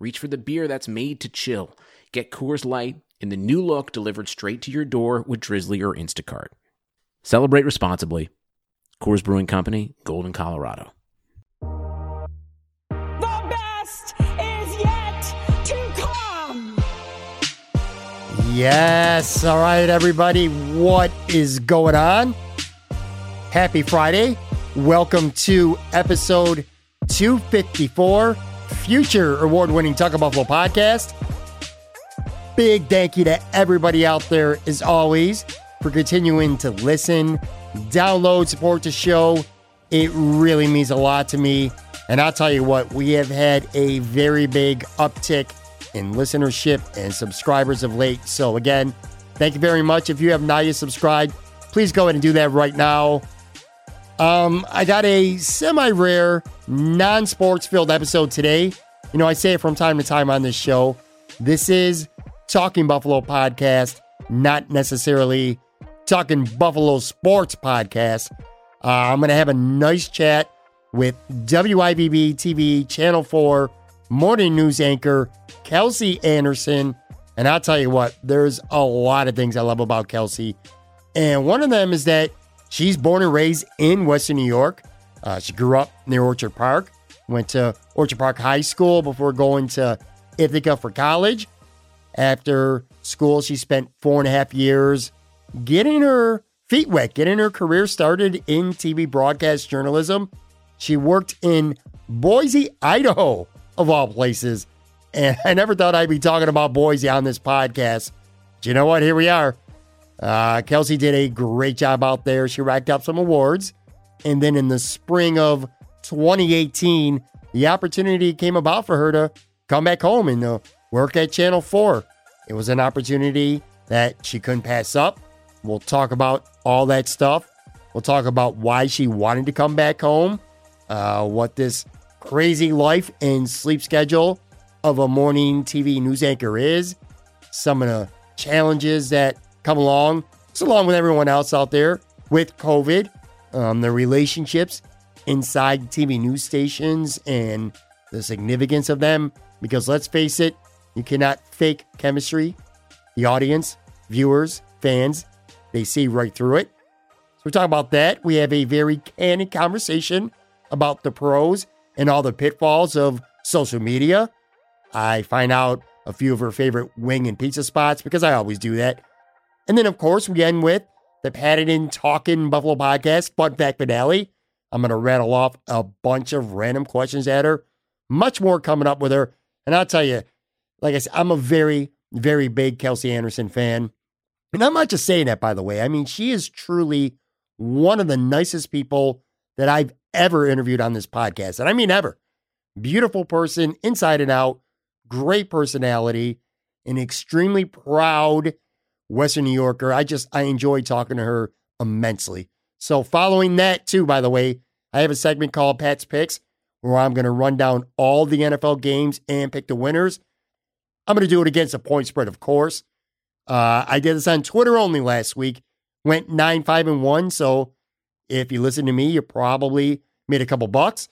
Reach for the beer that's made to chill. Get Coors Light in the new look delivered straight to your door with Drizly or Instacart. Celebrate responsibly. Coors Brewing Company, Golden, Colorado. The best is yet to come. Yes. All right, everybody. What is going on? Happy Friday. Welcome to episode 254 future award winning Talking Buffalo podcast. Big thank you to everybody out there, as always, for continuing to listen, download, support the show. It really means a lot to me. And I'll tell you what, we have had a very big uptick in listenership and subscribers of late. So, again, thank you very much. If you have not yet subscribed, please go ahead and do that right now. Um, I got a semi rare, non sports filled episode today. You know, I say it from time to time on this show. This is Talking Buffalo podcast, not necessarily Talking Buffalo Sports podcast. Uh, I'm going to have a nice chat with WIVB TV Channel 4 morning news anchor Kelsey Anderson. And I'll tell you what, there's a lot of things I love about Kelsey. And one of them is that She's born and raised in Western New York. Uh, she grew up near Orchard Park, went to Orchard Park High School before going to Ithaca for college. After school, she spent four and a half years getting her feet wet, getting her career started in TV broadcast journalism. She worked in Boise, Idaho, of all places. And I never thought I'd be talking about Boise on this podcast. But you know what? Here we are. Uh, Kelsey did a great job out there. She racked up some awards. And then in the spring of 2018, the opportunity came about for her to come back home and uh, work at Channel 4. It was an opportunity that she couldn't pass up. We'll talk about all that stuff. We'll talk about why she wanted to come back home, uh, what this crazy life and sleep schedule of a morning TV news anchor is, some of the challenges that come along, along with everyone else out there with COVID, um, the relationships inside TV news stations and the significance of them. Because let's face it, you cannot fake chemistry. The audience, viewers, fans, they see right through it. So we talk about that. We have a very candid conversation about the pros and all the pitfalls of social media. I find out a few of her favorite wing and pizza spots because I always do that. And then, of course, we end with the in Talking Buffalo podcast, Fun Fact Finale. I'm going to rattle off a bunch of random questions at her. Much more coming up with her. And I'll tell you, like I said, I'm a very, very big Kelsey Anderson fan. And I'm not just saying that, by the way. I mean, she is truly one of the nicest people that I've ever interviewed on this podcast. And I mean, ever. Beautiful person, inside and out, great personality, an extremely proud Western New Yorker. I just, I enjoy talking to her immensely. So, following that, too, by the way, I have a segment called Pat's Picks where I'm going to run down all the NFL games and pick the winners. I'm going to do it against a point spread, of course. Uh, I did this on Twitter only last week. Went 9 5 and 1. So, if you listen to me, you probably made a couple bucks.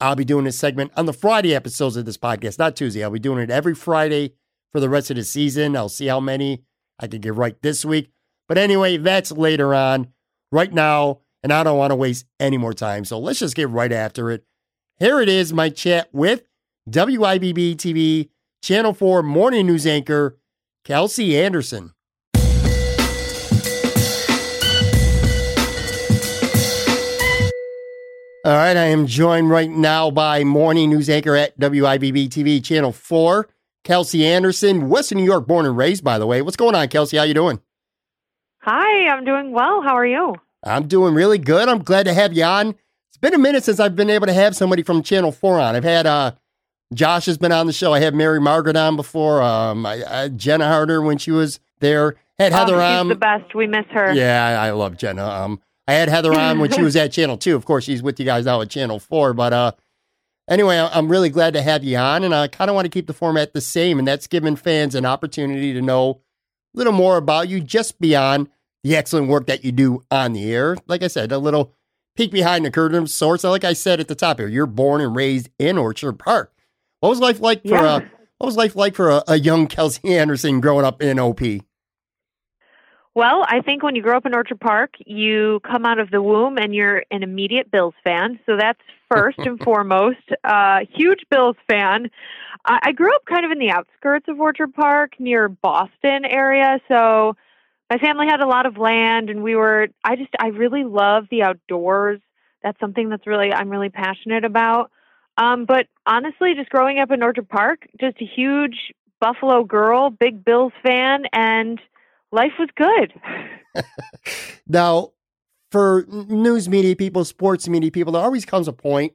I'll be doing this segment on the Friday episodes of this podcast, not Tuesday. I'll be doing it every Friday for the rest of the season. I'll see how many I could get right this week. But anyway, that's later on. Right now, and I don't want to waste any more time. So let's just get right after it. Here it is, my chat with WIVB TV Channel 4 morning news anchor, Kelsey Anderson. All right, I am joined right now by morning news anchor at WIVB TV Channel 4, Kelsey Anderson, Western New York, born and raised, by the way. What's going on, Kelsey? How you doing? Hi, I'm doing well. How are you? I'm doing really good. I'm glad to have you on. It's been a minute since I've been able to have somebody from Channel 4 on. I've had uh, Josh has been on the show. I had Mary Margaret on before. Um, I, I, Jenna Harder when she was there. Had Heather oh, she's on. the best. We miss her. Yeah, I love Jenna. Um, I had Heather on when she was at Channel Two. Of course, she's with you guys now at Channel Four. But uh, anyway, I'm really glad to have you on, and I kind of want to keep the format the same, and that's giving fans an opportunity to know a little more about you, just beyond the excellent work that you do on the air. Like I said, a little peek behind the curtain of sorts. Like I said at the top here, you're born and raised in Orchard Park. What was life like for Yeah. uh, what was life like for a, a young Kelsey Anderson growing up in OP? Well, I think when you grow up in Orchard Park, you come out of the womb and you're an immediate Bills fan. So that's first and foremost. Uh, huge Bills fan. I, I grew up kind of in the outskirts of Orchard Park near Boston area. So my family had a lot of land and we were, I just, I really love the outdoors. That's something that's really, I'm really passionate about. Um, but honestly, just growing up in Orchard Park, just a huge Buffalo girl, big Bills fan, and life was good. Now, for news media people, sports media people, there always comes a point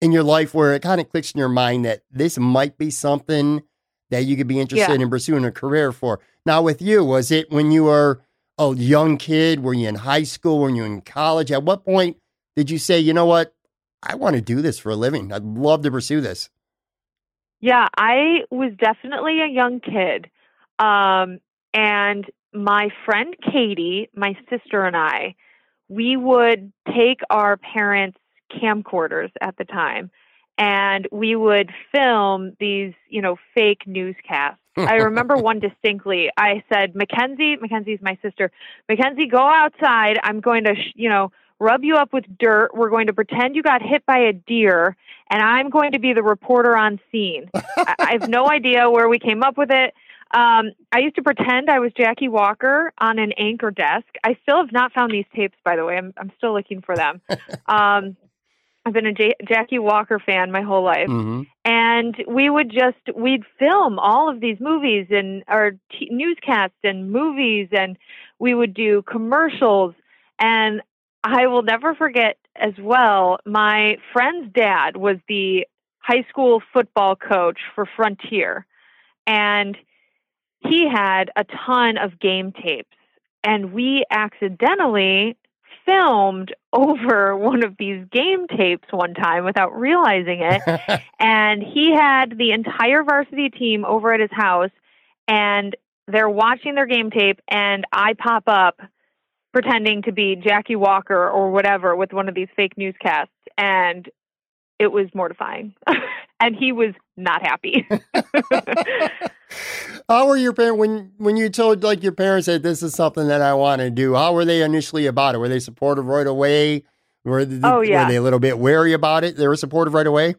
in your life where it kind of clicks in your mind that this might be something that you could be interested Yeah. in pursuing a career for. Now, with you, was it when you were a young kid? Were you in high school? Were you in college? At what point did you say, you know what? I want to do this for a living. I'd love to pursue this. Yeah, I was definitely a young kid. Um, and my friend Katie, my sister, and I, we would take our parents' camcorders at the time and we would film these, you know, fake newscasts. I remember one distinctly. I said, Mackenzie, Mackenzie's my sister, Mackenzie, go outside. I'm going to, sh- you know, rub you up with dirt. We're going to pretend you got hit by a deer, and I'm going to be the reporter on scene. I, I have no idea where we came up with it. Um, I used to pretend I was Jacquie Walker on an anchor desk. I still have not found these tapes, by the way. I'm I'm still looking for them. Um, I've been a J- Jacquie Walker fan my whole life hmm and we would just we'd film all of these movies and our t- newscasts and movies and we would do commercials and i will never forget as well my friend's dad was the high school football coach for frontier and he had a ton of game tapes and we accidentally filmed over one of these game tapes one time without realizing it and he had the entire varsity team over at his house and they're watching their game tape and I pop up pretending to be Jacquie Walker or whatever with one of these fake newscasts and it was mortifying and he was not happy. How were your parents when when you told like your parents that this is something that I want to do? How were they initially about it? Were they supportive right away? Were they, Oh, yeah. were they a little bit wary about it? They were supportive right away.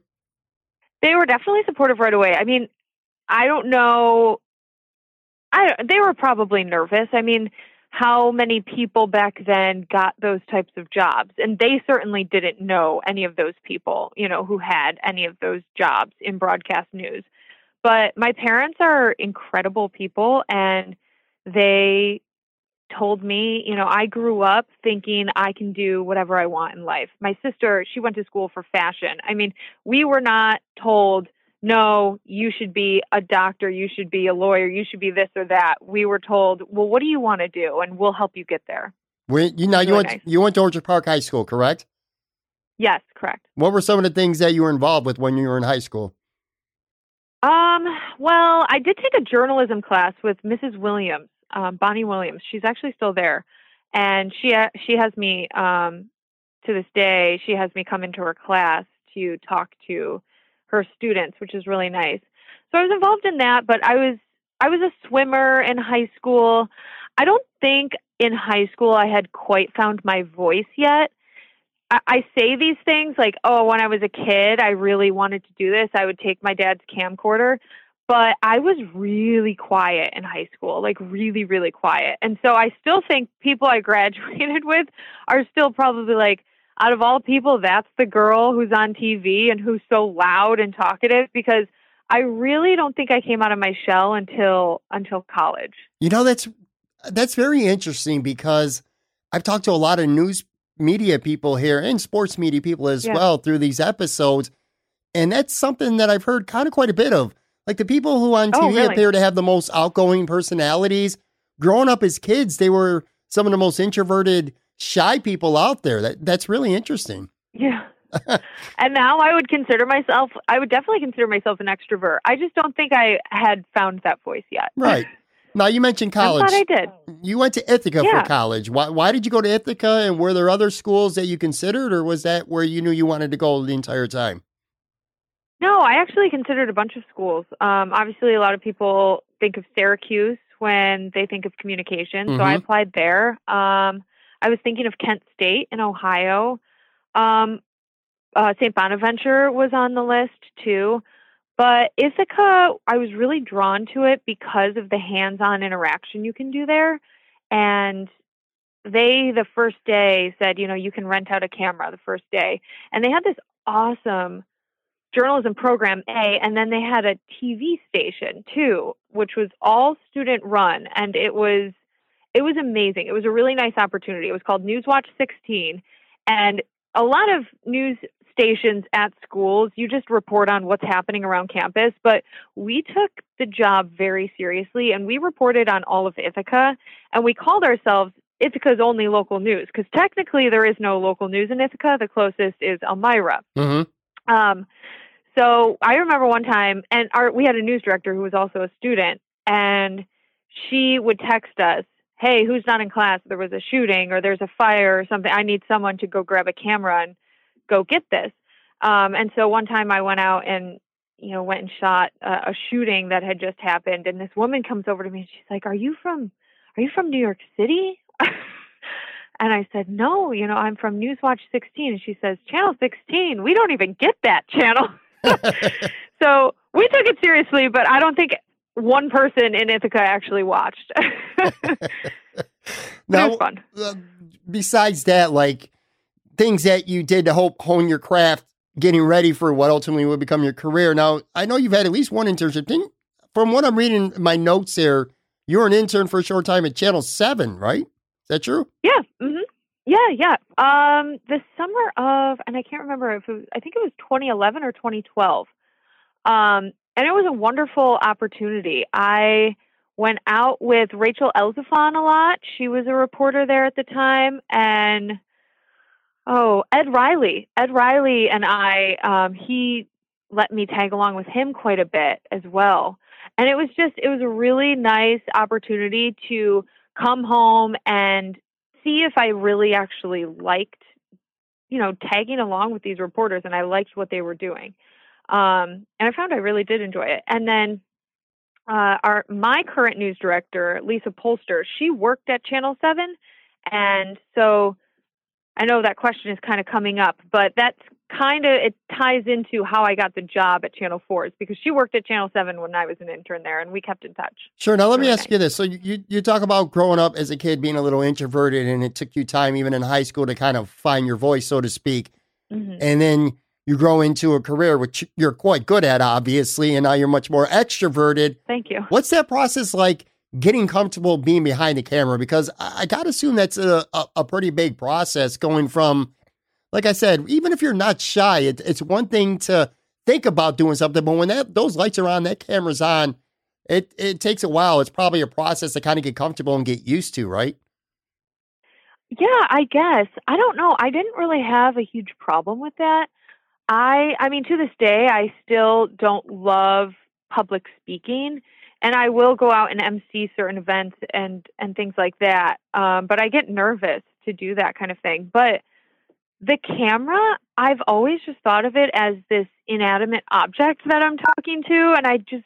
they were definitely supportive right away. I mean, I don't know. I they were probably nervous. I mean, how many people back then got those types of jobs? And they certainly didn't know any of those people, you know, who had any of those jobs in broadcast news. But my parents are incredible people and they told me, you know, I grew up thinking I can do whatever I want in life. My sister, she went to school for fashion. I mean, we were not told, no, you should be a doctor, you should be a lawyer, you should be this or that. We were told, well, what do you want to do? And we'll help you get there. You now you Really went nice. you went to Orchard Park High School, correct? Yes, correct. What were some of the things that you were involved with when you were in high school? Um, well, I did take a journalism class with Mrs. Williams, um, Bonnie Williams. She's actually still there, and she ha- she has me um, to this day. She has me come into her class to talk to her students, which is really nice. So I was involved in that, but I was I was a swimmer in high school. I don't think in high school I had quite found my voice yet. I, say these things like, oh, when I was a kid, I really wanted to do this. I would take my dad's camcorder, but I was really quiet in high school, like really, really quiet. And so I still think people I graduated with are still probably like, out of all people, that's the girl who's on TV and who's so loud and talkative because I really don't think I came out of my shell until until college. You know that's that's very interesting because I've talked to a lot of news media people here and sports media people as Yeah. well through these episodes. And that's something that I've heard kind of quite a bit of. Like the people who on Oh, TV really? appear to have the most outgoing personalities, growing up as kids, they were some of the most introverted, shy people out there. That that's really interesting. Yeah. and now I would consider myself, I would definitely consider myself an extrovert. I just don't think I had found that voice yet. Right. Now you mentioned college. glad I did. You went to Ithaca Yeah. for college. Why why did you go to Ithaca and were there other schools that you considered or was that where you knew you wanted to go the entire time? No, I actually considered a bunch of schools. Um, obviously, a lot of people think of Syracuse when they think of communication, so I Mhm. applied there. Um, I was thinking of Kent State in Ohio. Um, uh, St. Bonaventure was on the list too. But Ithaca, I was really drawn to it because of the hands on interaction you can do there. And they, the first day, said, you know, you can rent out a camera the first day. And they had this awesome journalism program A, and then they had a TV station too, which was all student run, and it was it was amazing. It was a really nice opportunity. It was called Newswatch 16, and a lot of news stations at schools you just report on what's happening around campus, but we took the job very seriously, and we reported on all of Ithaca, and we called ourselves Ithaca's only local news because technically there is no local news in Ithaca. The closest is Elmira. Mm-hmm. Um, so I remember one time, and our we had a news director who was also a student, and she would text us, "Hey, who's not in class? There was a shooting, or there's a fire, or something. I need someone to go grab a camera and go get this." Um, and so one time I went out and you know went and shot a, a shooting that had just happened, and this woman comes over to me and she's like, "Are you from? Are you from New York City?" And I said, No, you know, I'm from Newswatch 16. And she says, Channel 16, we don't even get that channel. so we took it seriously, but I don't think one person in Ithaca actually watched. Now, uh, besides that, like things that you did to hope hone your craft, getting ready for what ultimately would become your career. Now, I know you've had at least one internship. Didn't, from what I'm reading my notes here, you were an intern for a short time at Channel 7, right? Is that true? Yeah. hmm Yeah, yeah. Um, the summer of, and I can't remember if it was, I think it was 2011 or 2012. Um, and it was a wonderful opportunity. I went out with Rachel Elzufon a lot. She was a reporter there at the time, and oh, Ed Riley. Ed Riley and I, um, he let me tag along with him quite a bit as well. And it was just, it was a really nice opportunity to come home and see if I really actually liked, you know, tagging along with these reporters and I liked what they were doing. Um, and I found I really did enjoy it. And then uh, our my current news director, Lisa Polster, she worked at Channel Seven, and so I know that question is kind of coming up, but that's kind of it ties into how I got the job at Channel Four, is because she worked at Channel Seven when I was an intern there, and we kept in touch. Sure. Now, let me ask you this. So, you, you talk about growing up as a kid being a little introverted, and it took you time, even in high school, to kind of find your voice, so to speak. hmm And then you grow into a career, which you're quite good at, obviously, and now you're much more extroverted. Thank you. What's that process like getting comfortable being behind the camera? Because I, I got to assume that's a, a, a pretty big process going from, like I said, even if you're not shy, it, it's one thing to think about doing something, but when that those lights are on, that camera's on, it, it takes a while. It's probably a process to kind of get comfortable and get used to, right? Yeah, I guess. I don't know. I didn't really have a huge problem with that. I I mean to this day I still don't love public speaking and I will go out and MC certain events and and things like that. Um but I get nervous to do that kind of thing. But the camera, I've always just thought of it as this inanimate object that I'm talking to and I just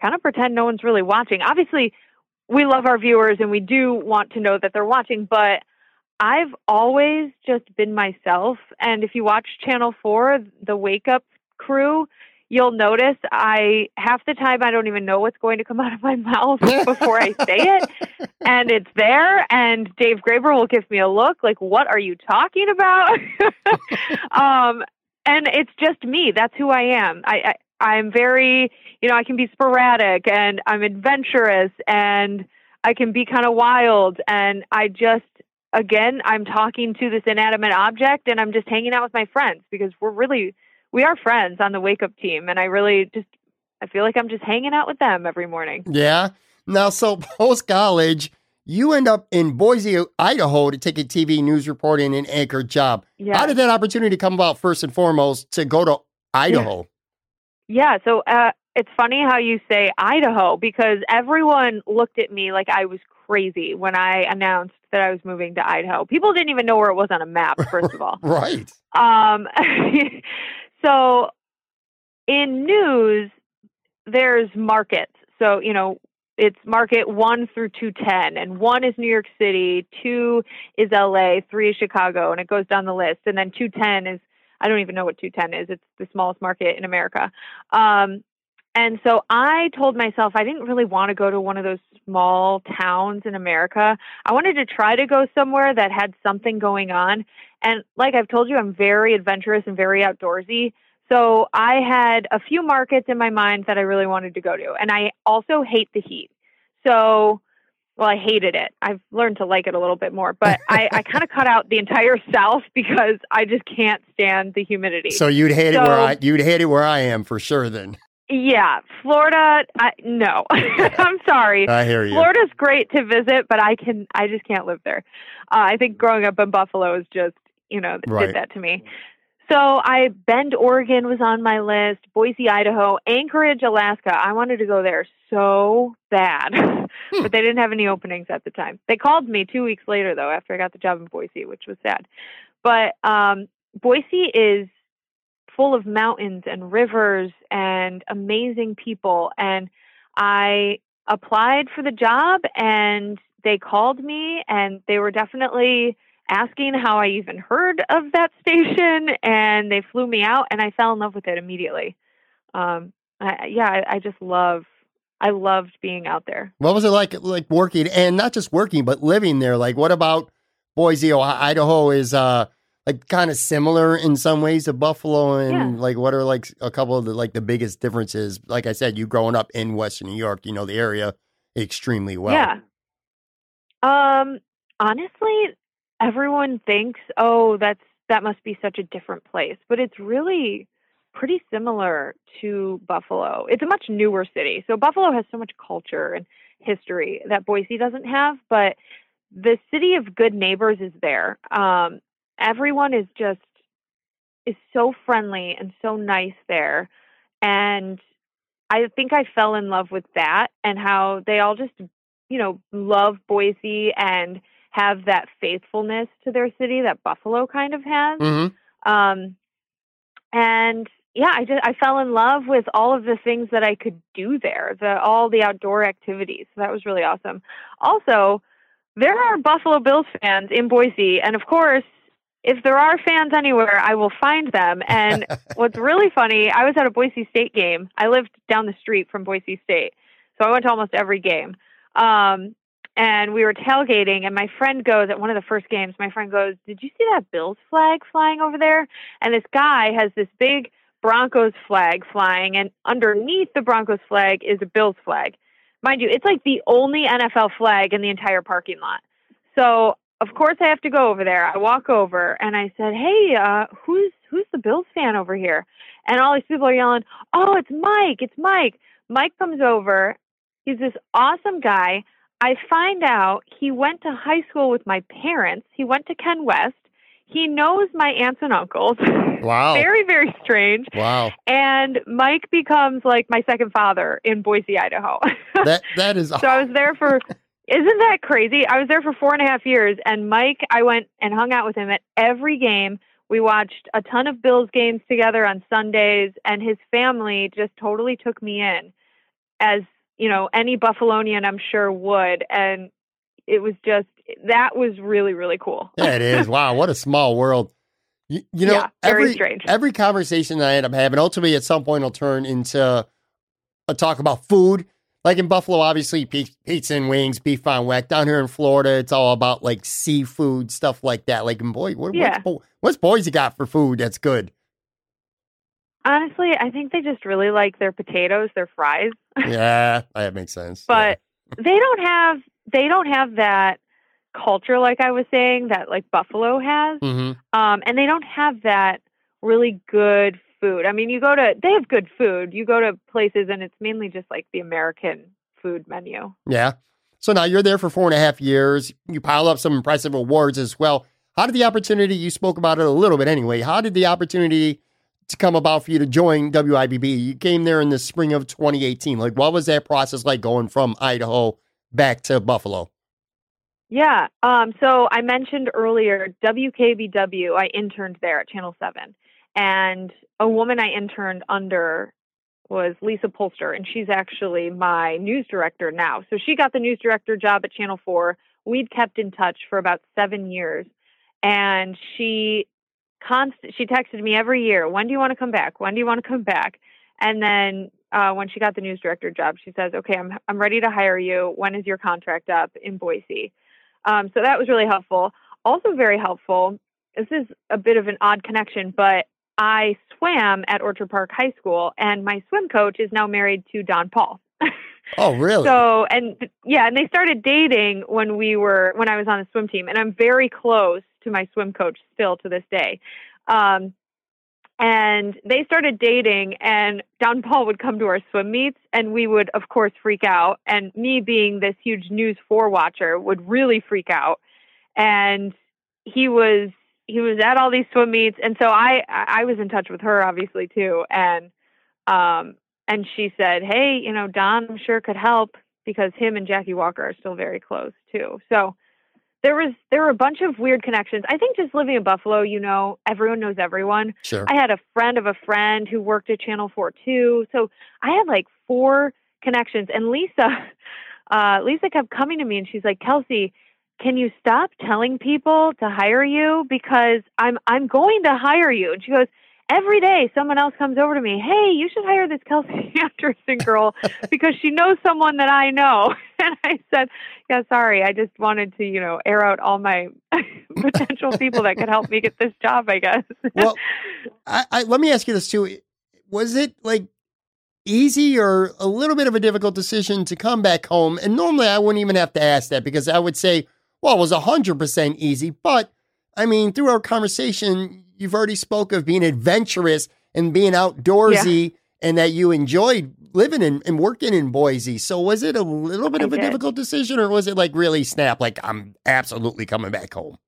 kind of pretend no one's really watching. Obviously, we love our viewers and we do want to know that they're watching, but I've always just been myself. And if you watch Channel 4, the Wake Up crew, you'll notice I half the time I don't even know what's going to come out of my mouth before I say it. And it's there. And Dave Greber will give me a look like, what are you talking about? um, and it's just me. That's who I am. I, I, I'm very, you know, I can be sporadic and I'm adventurous and I can be kind of wild. And I just, again, I'm talking to this inanimate object and I'm just hanging out with my friends because we're really, we are friends on the Wake Up team, and I really just I feel like I'm just hanging out with them every morning. Yeah. Now, so post college, you end up in Boise, Idaho to take a TV news reporting and anchor job. Yeah. How did that opportunity come about, first and foremost, to go to Idaho? Yeah, so uh, it's funny how you say Idaho because everyone looked at me like I was crazy when I announced that I was moving to Idaho. People didn't even know where it was on a map, first of all. Right. Um, so in news, there's markets. So, you know, it's market one through 210, and one is New York City, two is LA, three is Chicago, and it goes down the list. And then 210 is, I don't even know what 210 is. It's the smallest market in America. Um, and so I told myself I didn't really want to go to one of those small towns in America. I wanted to try to go somewhere that had something going on. And like I've told you, I'm very adventurous and very outdoorsy. So I had a few markets in my mind that I really wanted to go to. And I also hate the heat. So, well, I hated it. I've learned to like it a little bit more, but I, I kind of cut out the entire South because I just can't stand the humidity. So you'd hate it where I you'd hate it where I am for sure. Then yeah, Florida, I, no, I'm sorry. I hear you. Florida's great to visit, but I can, I just can't live there. Uh, I think growing up in Buffalo is just, you know, Right. did that to me. So I Bend, Oregon was on my list. Boise, Idaho, Anchorage, Alaska. I wanted to go there so bad, but they didn't have any openings at the time. They called me two weeks later though, after I got the job in Boise, which was sad. But um, Boise is full of mountains and rivers and amazing people. And I applied for the job and they called me and they were definitely asking how I even heard of that station and they flew me out and I fell in love with it immediately. Um, I, yeah, I, I just love, I loved being out there. What was it like like working and not just working but living there? Like what about Boise, Idaho is uh like kind of similar in some ways to Buffalo and Yeah. like what are like a couple of the like the biggest differences? Like I said, you growing up in Western New York, you know the area extremely well. Yeah. Um, honestly, everyone thinks, oh, that's that must be such a different place, but it's really pretty similar to Buffalo. It's a much newer city, so Buffalo has so much culture and history that Boise doesn't have, but the city of good neighbors is there. Um, everyone is just is so friendly and so nice there, and I think I fell in love with that and how they all just you know, love Boise and have that faithfulness to their city that Buffalo kind of has. Mm-hmm. Um, and yeah, I just I fell in love with all of the things that I could do there, the all the outdoor activities. So that was really awesome. Also, there are Buffalo Bills fans in Boise, and of course, if there are fans anywhere, I will find them. And what's really funny, I was at a Boise State game. I lived down the street from Boise State, so I went to almost every game. Um, and we were tailgating, and my friend goes at one of the first games. My friend goes, "Did you see that Bills flag flying over there?" And this guy has this big Broncos flag flying, and underneath the Broncos flag is a Bills flag. Mind you, it's like the only NFL flag in the entire parking lot. So of course I have to go over there. I walk over and I said, "Hey, uh, who's who's the Bills fan over here?" And all these people are yelling, "Oh, it's Mike! It's Mike!" Mike comes over. He's this awesome guy. I find out he went to high school with my parents. He went to Ken West. He knows my aunts and uncles. Wow. very, very strange. Wow. And Mike becomes like my second father in Boise, Idaho. That that is so I was there for, isn't that crazy? I was there for four and a half years. And Mike, I went and hung out with him at every game. We watched a ton of Bills games together on Sundays, and his family just totally took me in as, you know, any Buffalonian I'm sure would. And it was just, that was really, really cool. Yeah, it is. Wow, what a small world. You, you know, Yeah, very every strange. every conversation that I end up having, ultimately at some point will turn into a talk about food. Like in Buffalo, obviously pizza and wings, beef on weck. Down here in Florida, it's all about like seafood stuff like that. Like in boy, what, Yeah. what's, what's Boise got for food that's good? Honestly, I think they just really like their potatoes, their fries. yeah, that makes sense. but they don't have they don't have that culture like I was saying that like Buffalo has. hmm Um, and they don't have that really good food. I mean, you go to they have good food. You go to places and it's mainly just like the American food menu. Yeah. So now you're there for four and a half years. You pile up some impressive awards as well. How did the opportunity, you spoke about it a little bit anyway, how did the opportunity to come about for you to join WIVB? You came there in the spring of 2018. Like, what was that process like going from Idaho back to Buffalo? Yeah. Um, so I mentioned earlier WKBW, I interned there at Channel 7. And a woman I interned under was Lisa Polster, and she's actually my news director now. So she got the news director job at Channel 4. We'd kept in touch for about seven years. And she constant she texted me every year, when do you want to come back? When do you want to come back? And then uh, when she got the news director job, she says, "Okay, I'm I'm ready to hire you. When is your contract up in Boise?" Um, so that was really helpful. Also very helpful. This is a bit of an odd connection, but I swam at Orchard Park High School, and my swim coach is now married to Don Paul. Oh, really? So, and yeah, and they started dating when we were when I was on the swim team, and I'm very close to my swim coach still to this day. Um, and they started dating, and Don Paul would come to our swim meets, and we would, of course, freak out. And me being this huge News Four watcher would really freak out. And he was he was at all these swim meets, and so I I was in touch with her obviously too, and um and she said, hey, you know, Don I'm sure could help because him and Jacquie Walker are still very close too. So there was there were a bunch of weird connections. I think just living in Buffalo, you know, everyone knows everyone. Sure. I had a friend of a friend who worked at Channel 4 too. So I had like four connections and Lisa uh Lisa kept coming to me and she's like, "Kelsey, can you stop telling people to hire you because I'm I'm going to hire you." And she goes, every day someone else comes over to me, hey, you should hire this Kelsey Anderson girl because she knows someone that I know. And I said, yeah, sorry, I just wanted to, you know, air out all my potential people that could help me get this job, I guess. well, I, I, let me ask you this too. Was it like easy or a little bit of a difficult decision to come back home? And normally I wouldn't even have to ask that because I would say, well, it was 100% easy. But I mean, through our conversation, you've already spoke of being adventurous and being outdoorsy yeah. and that you enjoyed living in and working in Boise. So was it a little bit I of a difficult decision or was it like really snap like I'm absolutely coming back home?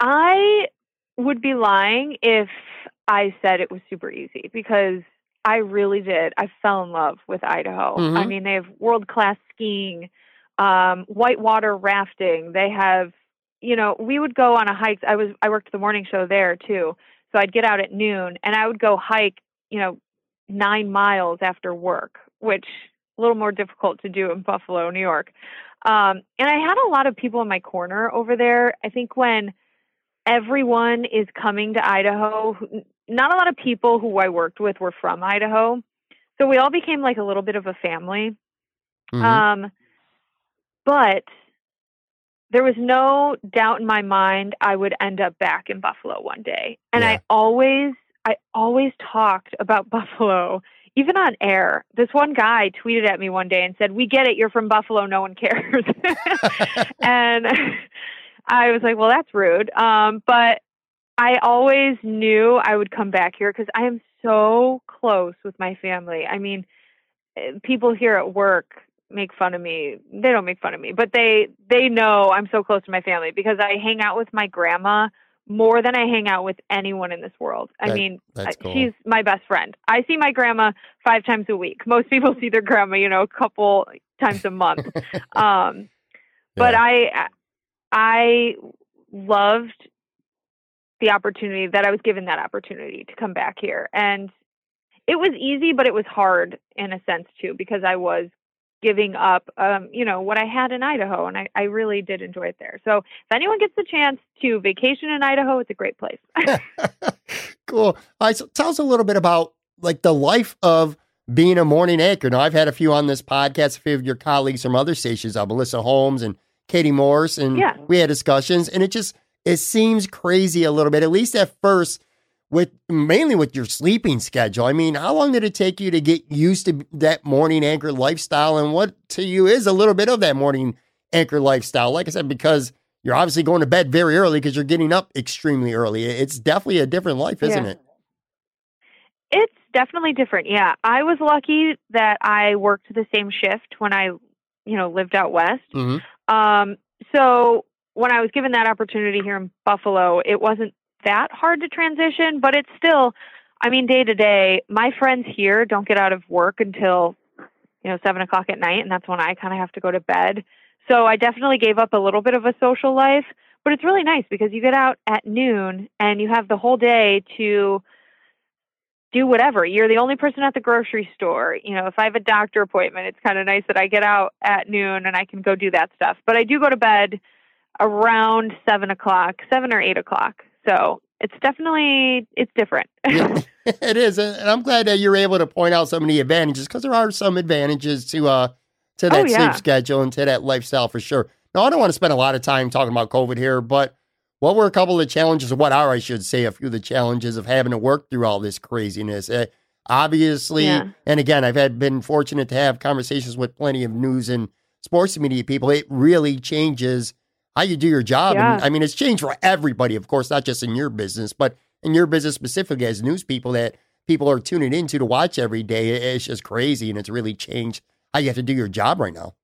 I would be lying if I said it was super easy because I really did. I fell in love with Idaho. Mhm. I mean, they have world class skiing, um, whitewater rafting. They have, you know, we would go on a hike. I was I worked the morning show there too, so I'd get out at noon and I would go hike, you know, nine miles after work, which a little more difficult to do in Buffalo, New York. Um, and I had a lot of people in my corner over there. I think when everyone is coming to Idaho, not a lot of people who I worked with were from Idaho. So we all became like a little bit of a family. Mhm. Um, but there was no doubt in my mind I would end up back in Buffalo one day. And Yeah. I always, I always talked about Buffalo, even on air. This one guy tweeted at me one day and said, We get it, you're from Buffalo, no one cares. and I was like, Well, that's rude. Um, but I always knew I would come back here because I am so close with my family. I mean, eh, people here at work make fun of me. They don't make fun of me, but they they know I'm so close to my family because I hang out with my grandma more than I hang out with anyone in this world. I That- mean, cool. she's my best friend. I see my grandma 5 times a week. Most people see their grandma, you know, a couple times a month. um but Yeah. I I loved the opportunity that I was given that opportunity to come back here. And it was easy, but it was hard in a sense too, because I was giving up um, you know, what I had in Idaho and I, I really did enjoy it there. So if anyone gets the chance to vacation in Idaho, it's a great place. cool. All right, so tell us a little bit about like the life of being a morning anchor. Now, I've had a few on this podcast, a few of your colleagues from other stations, uh, Melissa Holmes and Katie Morse, and Yeah. we had discussions, and it just it seems crazy a little bit, at least at first, with mainly with your sleeping schedule. I mean, how long did it take you to get used to that morning anchor lifestyle, and what to you is a little bit of that morning anchor lifestyle? Like I said, because you're obviously going to bed very early because you're getting up extremely early. It's definitely a different life, isn't Yeah. it? it's definitely different. Yeah, I was lucky that I worked the same shift when I, you know, lived out west. hmm Um, so when I was given that opportunity here in Buffalo, it wasn't that hard to transition, but it's still, I mean, day to day, my friends here don't get out of work until, you know, seven o'clock at night, and that's when I kind of have to go to bed. So I definitely gave up a little bit of a social life, but it's really nice because you get out at noon and you have the whole day to do whatever. You're the only person at the grocery store. You know, if I have a doctor appointment, it's kind of nice that I get out at noon and I can go do that stuff. But I do go to bed around seven o'clock, seven or eight o'clock. So it's definitely it's different. Yeah, it is, and I'm glad that you're able to point out some of the advantages because there are some advantages to uh to that Oh, yeah. sleep schedule and to that lifestyle for sure. Now, I don't want to spend a lot of time talking about COVID here, but what were a couple of the challenges, or what are I should say, a few of the challenges of having to work through all this craziness? Uh, obviously, Yeah. and again, I've had been fortunate to have conversations with plenty of news and sports media people. It really changes how you do your job. And, I mean, it's changed for everybody, of course, not just in your business, but in your business specifically as news people that people are tuning into to watch every day. It's just crazy, and it's really changed how you have to do your job right now.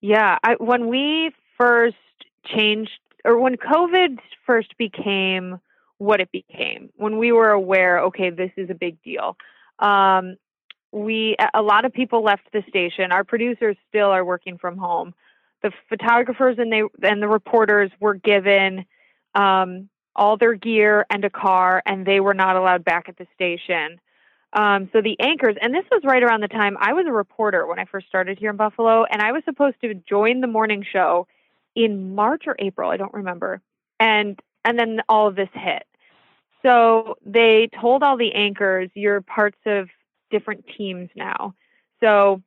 Yeah, I, when we first changed, or when COVID first became what it became, when we were aware, okay, this is a big deal. Um, we a lot of people left the station. Our producers still are working from home. The photographers and they and the reporters were given um, all their gear and a car, and they were not allowed back at the station. Um, so the anchors, and this was right around the time I was a reporter when I first started here in Buffalo, and I was supposed to join the morning show in March or April, I don't remember. And and then all of this hit. So they told all the anchors, you're parts of different teams now. So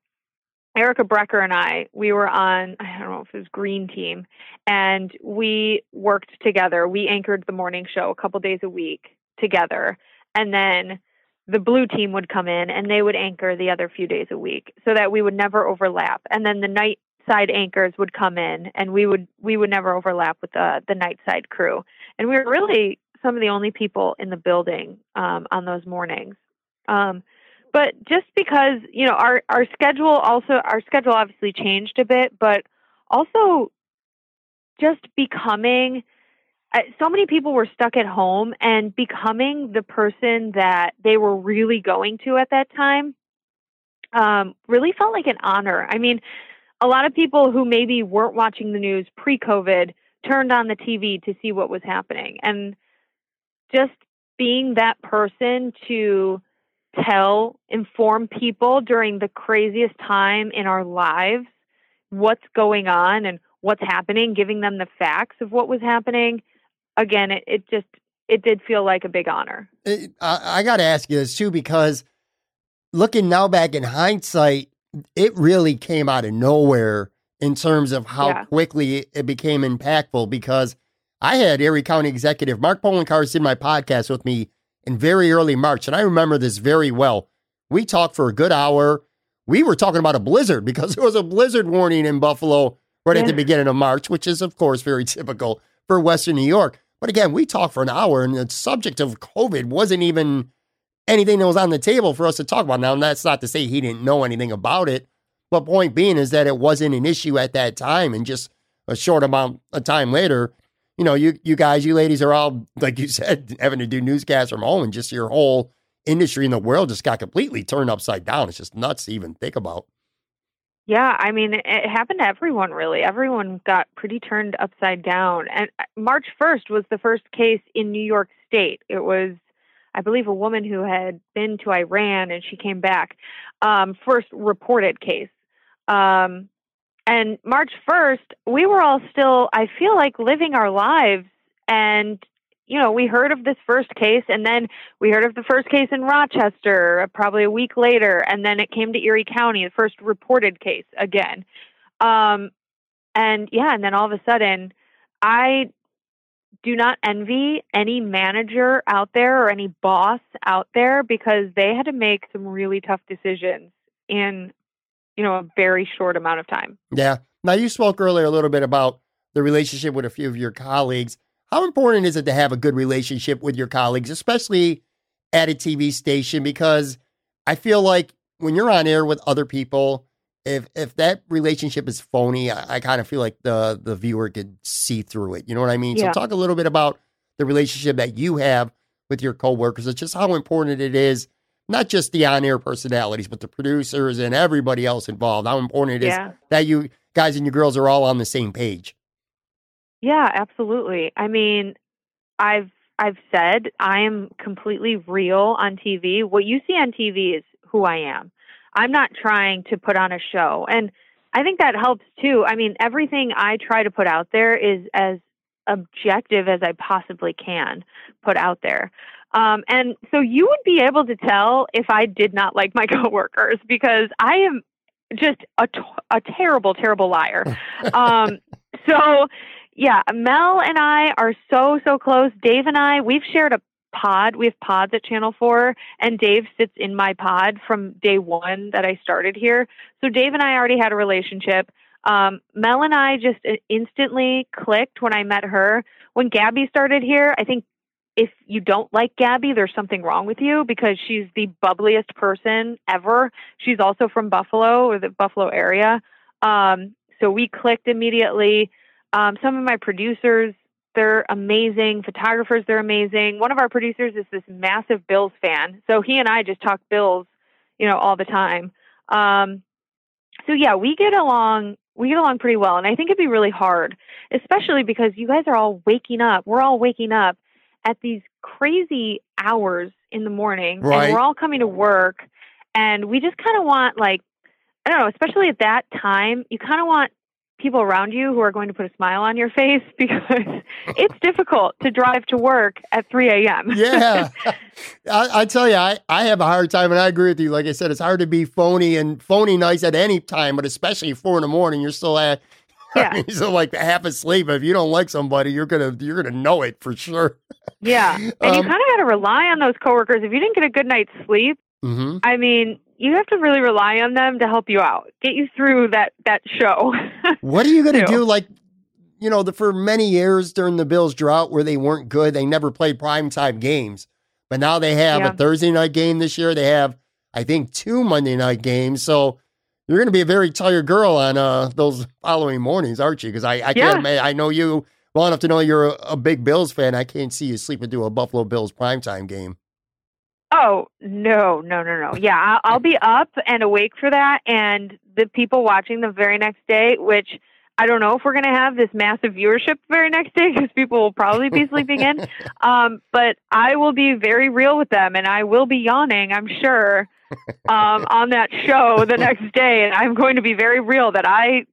Erica Brecher and I, we were on, I don't know if it was Green Team, and we worked together. We anchored the morning show a couple days a week together. And then the blue team would come in and they would anchor the other few days a week so that we would never overlap. And then the night side anchors would come in and we would we would never overlap with the the night side crew. And we were really some of the only people in the building um, on those mornings. Um, but just because you know our our schedule also our schedule obviously changed a bit, but also just becoming uh, so many people were stuck at home and becoming the person that they were really going to at that time um, really felt like an honor. I mean, a lot of people who maybe weren't watching the news pre COVID turned on the TV to see what was happening. And just being that person to tell, inform people during the craziest time in our lives what's going on and what's happening, giving them the facts of what was happening. Again, it, it just it did feel like a big honor. It- I, I got to ask you this too, because looking now back in hindsight, it really came out of nowhere in terms of how Yeah. quickly it became impactful. Because I had Erie County Executive Mark Poloncarz did my podcast with me in very early March, and I remember this very well. We talked for a good hour. We were talking about a blizzard because there was a blizzard warning in Buffalo right at the beginning of March, which is, of course, very typical for Western New York. But again, we talked for an hour, and the subject of COVID wasn't even anything that was on the table for us to talk about. Now, that's not to say he didn't know anything about it, but point being is that it wasn't an issue at that time, and just a short amount of time later, you know, you you guys, you ladies are all like you said, having to do newscasts from home, and just your whole industry in the world just got completely turned upside down. It's just nuts to even think about. Yeah, I mean, it, happened to everyone really. Everyone got pretty turned upside down. And uh, March 1st was the first case in New York State. It was, I believe, a woman who had been to Iran and she came back. Um, first reported case. Um, and March 1st, we were all still, I feel like, living our lives. And, you know, we heard of this first case, and then we heard of the first case in Rochester uh, probably a week later, and then it came to Erie County, the first reported case again. Um, and yeah, and then all of a sudden, I do not envy any manager out there or any boss out there because they had to make some really tough decisions in, you know, a very short amount of time. Yeah. Now, you spoke earlier a little bit about the relationship with a few of your colleagues. How important is it to have a good relationship with your colleagues, especially at a TV station because I feel like when you're on air with other people, if if that relationship is phony, I, I kind of feel like the the viewer could see through it. You know what I mean? Yeah. So talk a little bit about the relationship that you have with your coworkers. It's just how important it is, not just the on air personalities, but the producers and everybody else involved. How important it is Yeah. that you guys and your girls are all on the same page. Yeah, absolutely. I mean, I've I've said I am completely real on TV. What you see on TV is who I am. I'm not trying to put on a show. And I think that helps too. I mean, everything I try to put out there is as objective as I possibly can put out there. Um, and so you would be able to tell if I did not like my coworkers because I am just a, t- a terrible, terrible liar. Um, so yeah, Mel and I are so, so close. Dave and I, we've shared a pod. We have pods at Channel 4, and Dave sits in my pod from day one that I started here. So Dave and I already had a relationship. Um, Mel and I just instantly clicked when I met her. When Gabby started here, I think if you don't like Gabby, there's something wrong with you because she's the bubbliest person ever. She's also from Buffalo or the Buffalo area. Um, so we clicked immediately. Um, some of my producers, they're amazing. Photographers, they're amazing. One of our producers is this massive Bills fan. So he and I just talk Bills, you know, all the time. Um, so yeah, we get along we get along pretty well. And I think it'd be really hard, especially because you guys are all waking up. We're all waking up at these crazy hours in the morning Right. and we're all coming to work and we just kind of want like I don't know, especially at that time, you kind of want people around you who are going to put a smile on your face because it's difficult to drive to work at 3 a.m. Yeah. I, I tell you, I, I have a hard time, and I agree with you. Like I said, it's hard to be phony and phony nice at any time, but especially four in the morning, you're still at, Yeah. you're still like half asleep. If you don't like somebody, you're gonna you're gonna know it for sure. yeah. And you Um, kind of got to rely on those coworkers. If you didn't get a good night's sleep, hmm I mean, you have to really rely on them to help you out, get you through that that show. What are you gonna do? Like, you know, the for many years during the Bills drought where they weren't good, they never played primetime games, but now they have Yeah. a Thursday night game this year. They have, I think, two Monday night games. So. You're going to be a very tired girl on uh, those following mornings, aren't you? Because I, I Yeah. can't. I know you well enough to know you're a, a big Bills fan. I can't see you sleeping through a Buffalo Bills primetime game. Oh no, no, no, no! Yeah, I'll, I'll be up and awake for that, and the people watching the very next day, which I don't know if we're going to have this massive viewership the very next day because people will probably be sleeping in. Um, but I will be very real with them, and I will be yawning, I'm sure, um, on that show the next day, and I'm going to be very real that I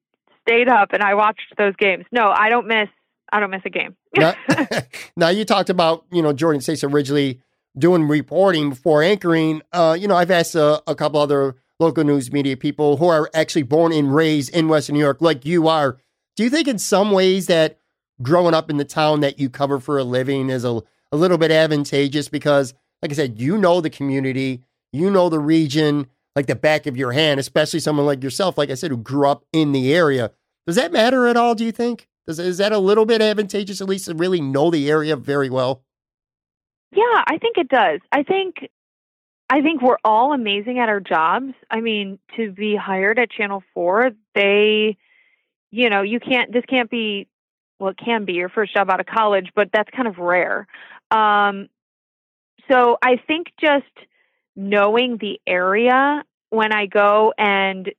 stayed up and I watched those games. No, I don't miss. I don't miss a game. now, now, you talked about you know Jordan Stace originally doing reporting before anchoring. Uh, you know, I've asked a, a couple other local news media people who are actually born and raised in Western New York, like you are. Do you think in some ways that growing up in the town that you cover for a living is a, a little bit advantageous because, like I said, you know the community, you know the region like the back of your hand, especially someone like yourself, like I said, who grew up in the area. Does that matter at all, do you think? Does, is that a little bit advantageous, at least to really know the area very well? Yeah, I think it does. I think I think we're all amazing at our jobs. I mean, to be hired at Channel 4, they you know, you can't this can't be well, it can be your first job out of college, but that's kind of rare. Um so I think just knowing the area when I go and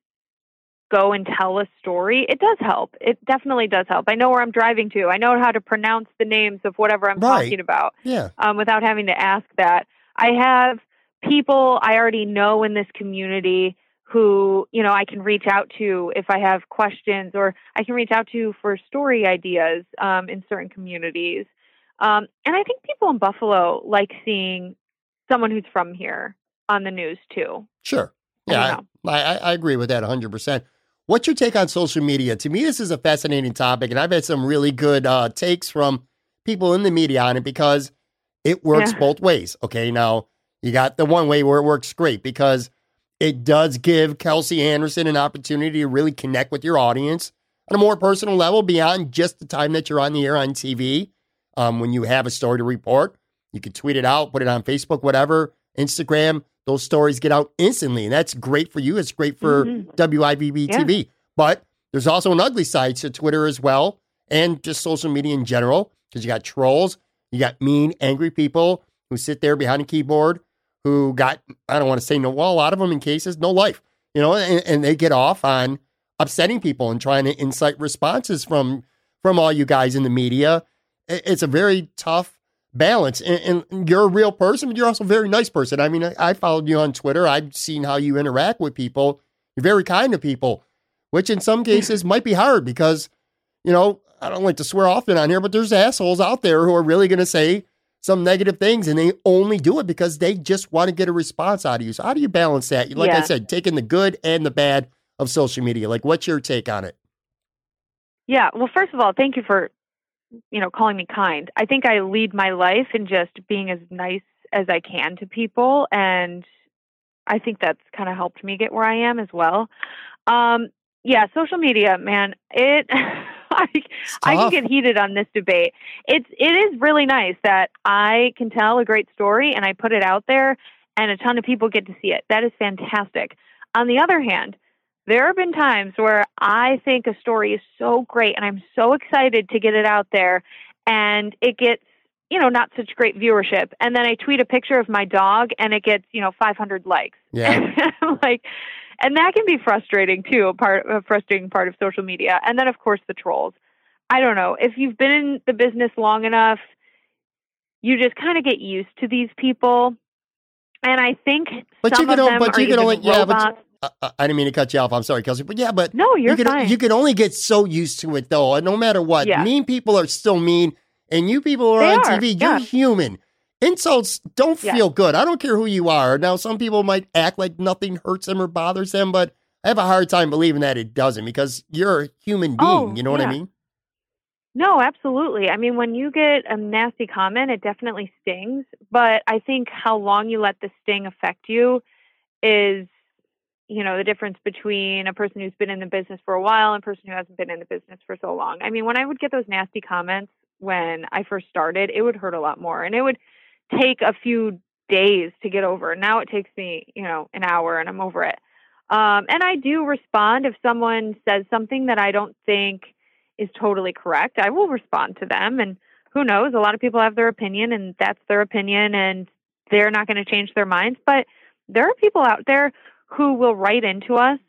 go and tell a story, it does help. It definitely does help. I know where I'm driving to. I know how to pronounce the names of whatever I'm Right. talking about Yeah. um, without having to ask that. I have people I already know in this community who, you know, I can reach out to if I have questions or I can reach out to for story ideas um, in certain communities. Um, and I think people in Buffalo like seeing someone who's from here on the news too. Sure. Yeah, I, I, I agree with that 100%. What's your take on social media? To me, this is a fascinating topic, and I've had some really good uh, takes from people in the media on it because it works Yeah. both ways. Okay, now you got the one way where it works great because it does give Kelsey Anderson an opportunity to really connect with your audience on a more personal level beyond just the time that you're on the air on TV um, when you have a story to report. You can tweet it out, put it on Facebook, whatever, Instagram. Those stories get out instantly, and that's great for you. It's great for Mhm. WIVB Yeah. TV. But there's also an ugly side to Twitter as well, and just social media in general, because you got trolls, you got mean, angry people who sit there behind a keyboard who got, I don't want to say no, well, a lot of them in cases, no life, you know, and, and they get off on upsetting people and trying to incite responses from from all you guys in the media. It's a very tough balance. And, and you're a real person, but you're also a very nice person. I mean, I, I followed you on Twitter. I've seen how you interact with people. You're very kind to people, which in some cases might be hard because, you know, I don't like to swear often on here, but there's assholes out there who are really going to say some negative things and they only do it because they just want to get a response out of you. So how do you balance that? Like I said, taking the good and the bad of social media. Like what's your take on it? Yeah. Well, first of all, thank you for, you know, calling me kind. I think I lead my life in just being as nice as I can to people, and I think that's kind of helped me get where I am as well. Um, yeah, social media, man, it. I, I can get heated on this debate. It's it is really nice that I can tell a great story and I put it out there and a ton of people get to see it. That is fantastic. On the other hand, there have been times where I think a story is so great and I'm so excited to get it out there and it gets, you know, not such great viewership. And then I tweet a picture of my dog and it gets, you know, 500 likes. Yeah. like and that can be frustrating too, a part a frustrating part of social media. And then of course the trolls. I don't know. If you've been in the business long enough, you just kind of get used to these people. And I think But some you can of o- them but are you can only- yeah, but- robots. I, I- didn't mean to cut you off. I'm sorry, Kelsey. But yeah, but no, you're you can fine. you can only get so used to it though. And no matter what, Yeah. mean people are still mean, and you people who are They on are, TV. You're human. Insults don't Yeah. feel good. I don't care who you are. Now, some people might act like nothing hurts them or bothers them, but I have a hard time believing that it doesn't because you're a human oh, being. Oh, you know what I mean? No, absolutely. I mean, when you get a nasty comment, it definitely stings. But I think how long you let the sting affect you is, you know, the difference between a person who's been in the business for a while and a person who hasn't been in the business for so long. I mean, when I would get those nasty comments when I first started, it would hurt a lot more. And it would take a few days to get over. Now it takes me, you know, an hour and I'm over it. Um, and I do respond if someone says something that I don't think is totally correct, I will respond to them. And who knows? A lot of people have their opinion, and that's their opinion, and they're not going to change their minds. But there are people out there who will write into us.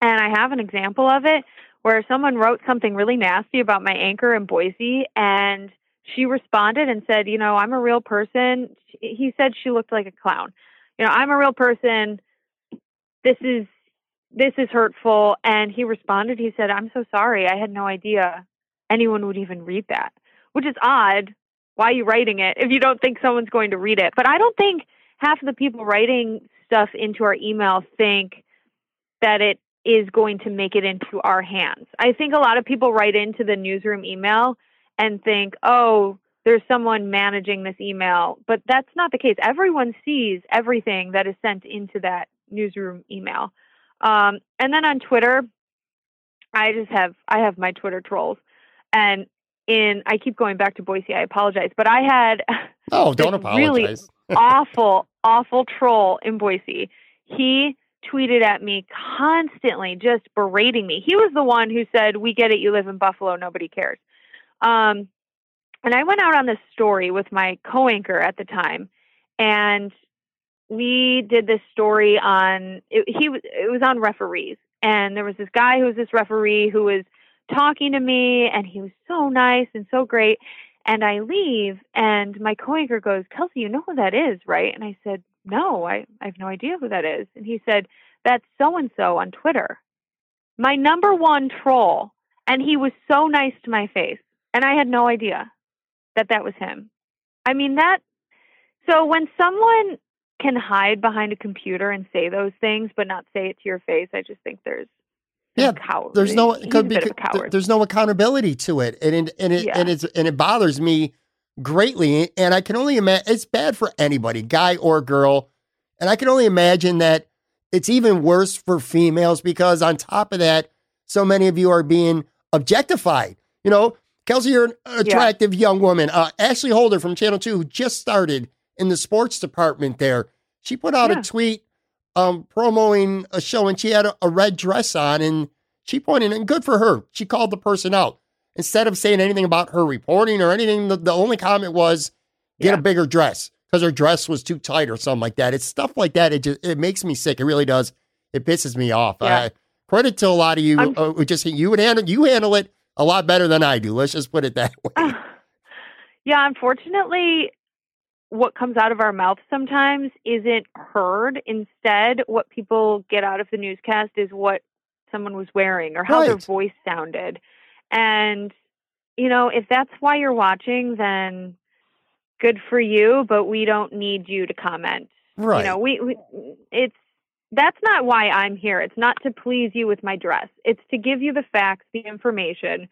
And I have an example of it where someone wrote something really nasty about my anchor in Boise, and she responded and said, You know, I'm a real person. He said she looked like a clown. You know, I'm a real person. This is this is hurtful. And he responded, he said, I'm so sorry. I had no idea anyone would even read that, which is odd. Why are you writing it if you don't think someone's going to read it? But I don't think half of the people writing stuff into our email think that it is going to make it into our hands. I think a lot of people write into the newsroom email and think, oh, there's someone managing this email. But that's not the case. Everyone sees everything that is sent into that newsroom email. Um, and then on Twitter, I just have I have my Twitter trolls, and in I keep going back to Boise. I apologize, but I had Oh, don't apologize. really- awful, awful troll in Boise. He tweeted at me constantly, just berating me. He was the one who said, "We get it. You live in Buffalo. Nobody cares." Um, and I went out on this story with my co-anchor at the time, and we did this story on it, he it was on referees, and there was this guy who was this referee who was talking to me, and he was so nice and so great. And I leave, and my co-anchor goes, "Kelsey, you know who that is, right?" And I said, "No, I, I have no idea who that is." And he said, "That's so and so on Twitter." My number one troll, and he was so nice to my face, and I had no idea that that was him. I mean that. So when someone can hide behind a computer and say those things, but not say it to your face, I just think there's Yeah, coward. there's no could be bit of a there- there's no accountability to it and it, and it Yeah. and it's and it bothers me greatly and I can only imagine it's bad for anybody guy or girl and I can only imagine that it's even worse for females because on top of that so many of you are being objectified you know Kelsey, you're an attractive young woman. Uh, Ashley Holder from Channel 2, who just started in the sports department there, she put out Yeah. a tweet um, promoting a show and she had a, a red dress on and she pointed, and good for her. She called the person out. Instead of saying anything about her reporting or anything, the, the only comment was, get Yeah. a bigger dress because her dress was too tight or something like that. It's stuff like that. It just, it makes me sick. It really does. It pisses me off. Yeah. Uh, credit to a lot of you. Uh, just you would handle you handle it a lot better than I do. Let's just put it that way. yeah, unfortunately, what comes out of our mouth sometimes isn't heard. Instead, what people get out of the newscast is what someone was wearing or how their voice sounded. And, you know, if that's why you're watching, then good for you, but we don't need you to comment. Right. You know, we, we it's that's not why I'm here. It's not to please you with my dress. It's to give you the facts, the information.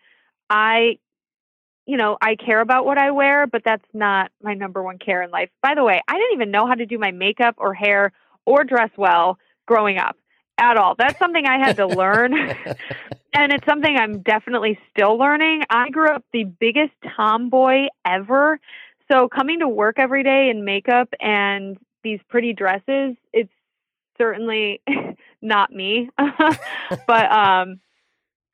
I you know, I care about what I wear, but that's not my number one care in life. By the way, I didn't even know how to do my makeup or hair or dress well growing up at all. That's something I had to learn. and it's something I'm definitely still learning. I grew up the biggest tomboy ever. So coming to work every day in makeup and these pretty dresses, it's certainly not me. but um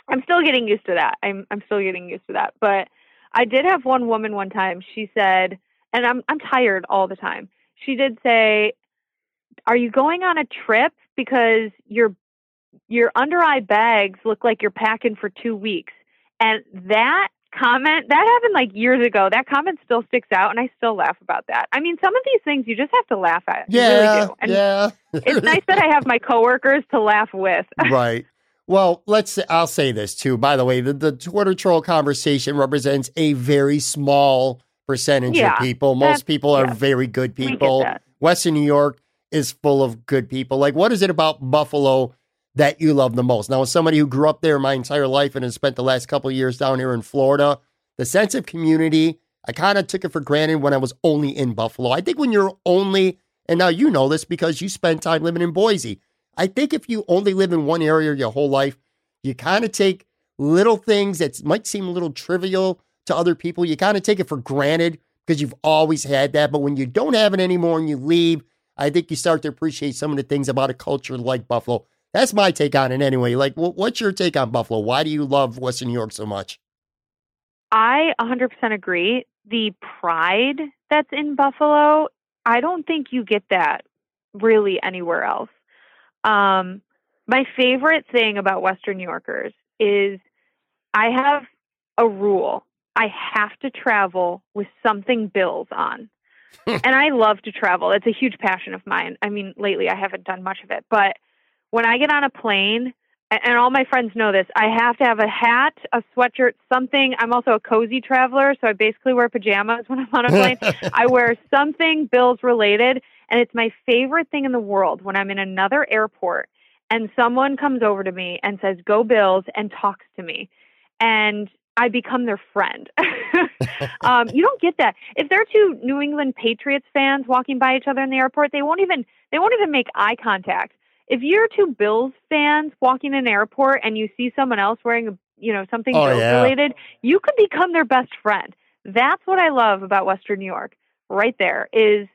I'm still getting used to that. I'm I'm still getting used to that. But I did have one woman one time. She said, and I'm I'm tired all the time. She did say, "Are you going on a trip because your your under eye bags look like you're packing for 2 weeks?" And that comment, that happened like years ago. That comment still sticks out and I still laugh about that. I mean, some of these things you just have to laugh at. Really yeah. And yeah. it's nice that I have my coworkers to laugh with. right. Well, let's. I'll say this too. By the way, the, the Twitter troll conversation represents a very small percentage Yeah, of people. Most people are yeah. very good people. Western New York is full of good people. Like, what is it about Buffalo that you love the most? Now, as somebody who grew up there my entire life and has spent the last couple of years down here in Florida, the sense of community, I kind of took it for granted when I was only in Buffalo. I think when you're only, and now you know this because you spend time living in Boise. I think if you only live in one area your whole life, you kind of take little things that might seem a little trivial to other people. You kind of take it for granted because you've always had that. But when you don't have it anymore and you leave, I think you start to appreciate some of the things about a culture like Buffalo. That's my take on it anyway. Like, what's your take on Buffalo? Why do you love Western New York so much? I 100% agree. The pride that's in Buffalo, I don't think you get that really anywhere else. Um, my favorite thing about Western New Yorkers is I have a rule. I have to travel with something bills on. and I love to travel. It's a huge passion of mine. I mean, lately I haven't done much of it, but when I get on a plane, and all my friends know this, I have to have a hat, a sweatshirt, something. I'm also a cozy traveler, so I basically wear pajamas when I'm on a plane. I wear something bills related, and it's my favorite thing in the world when I'm in another airport and someone comes over to me and says, Go Bills, and talks to me. And I become their friend. um, you don't get that. If they're two New England Patriots fans walking by each other in the airport, they won't even they won't even make eye contact. If you're two Bills fans walking in an airport and you see someone else wearing a you know something Oh, Bills yeah. related, you could become their best friend. That's what I love about Western New York. Right there is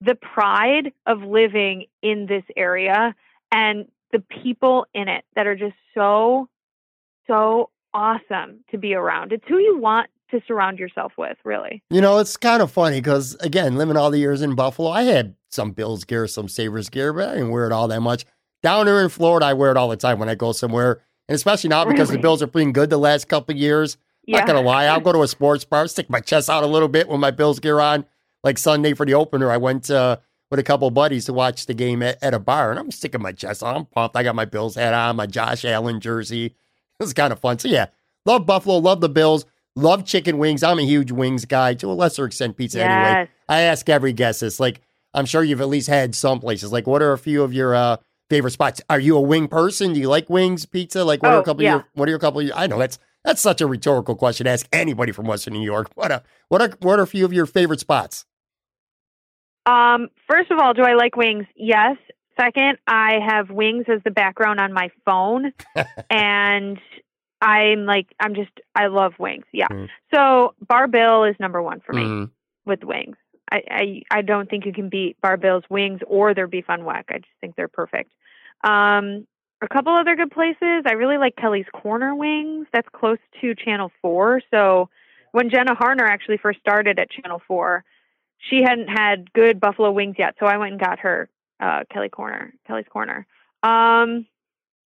the pride of living in this area and the people in it that are just so so awesome to be around. It's who you want to surround yourself with, really. You know, it's kind of funny because, again, living all the years in Buffalo, I had some Bills gear, some Sabres gear, but I didn't wear it all that much. Down here in Florida, I wear it all the time when I go somewhere. And especially now because the Bills are playing good the last couple of years. Yeah. Not gonna lie, I'll go to a sports bar, stick my chest out a little bit with my Bills gear on. Like Sunday for the opener, I went uh, with a couple of buddies to watch the game at, at a bar, and I'm sticking my chest out. I'm pumped. I got my Bills hat on, my Josh Allen jersey. It was kind of fun. So yeah, love Buffalo, love the Bills, love chicken wings. I'm a huge wings guy to a lesser extent pizza anyway. I ask every guest this. Like, I'm sure you've at least had some places. Like, what are a few of your uh, favorite spots? Are you a wing person? Do you like wings, pizza? Like, what are Oh, a couple yeah. of your, what are a couple of your, I know that's that's such a rhetorical question to ask anybody from Western New York. What a, what are what are a few of your favorite spots? Um, first of all, do I like wings? Yes. Second, I have wings as the background on my phone. and I'm like I'm just I love wings. Yeah. Mm. So Bar Bill is number one for me Mhm. with wings. I, I I don't think you can beat Bar Bill's wings or their beef on weck. I just think they're perfect. Um, a couple other good places. I really like Kelly's Corner Wings. That's close to Channel Four. So when Jenna Harner actually first started at Channel Four, she hadn't had good buffalo wings yet. So I went and got her uh, Kelly Corner, Kelly's Corner. Um,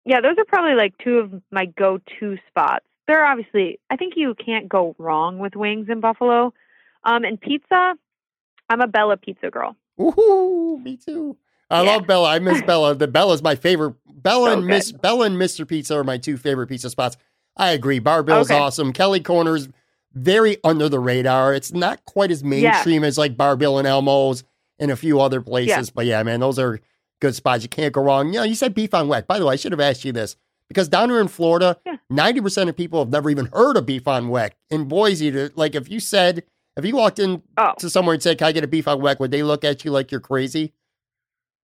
yeah, those are probably like two of my go-to spots. They're obviously, I think you can't go wrong with wings in Buffalo. Um, and pizza, I'm a Bella pizza girl. Woohoo! Me too. I Yeah. love Bella. I miss Bella. The Bella's my favorite. Bella So and Miss good. Bella and Mr. Pizza are my two favorite pizza spots. I agree. Bar Bill's Okay. awesome. Kelly Corner's very under the radar. It's not quite as mainstream as like Bar Bill and Elmo's and a few other places. But yeah, man, those are good spots. You can't go wrong. You know, you said beef on weck. By the way, I should have asked you this because down here in Florida, Yeah. ninety percent of people have never even heard of beef on weck. In Boise, to, like if you said if you walked in Oh, to somewhere and said, "Can I get a beef on weck?" Would they look at you like you're crazy?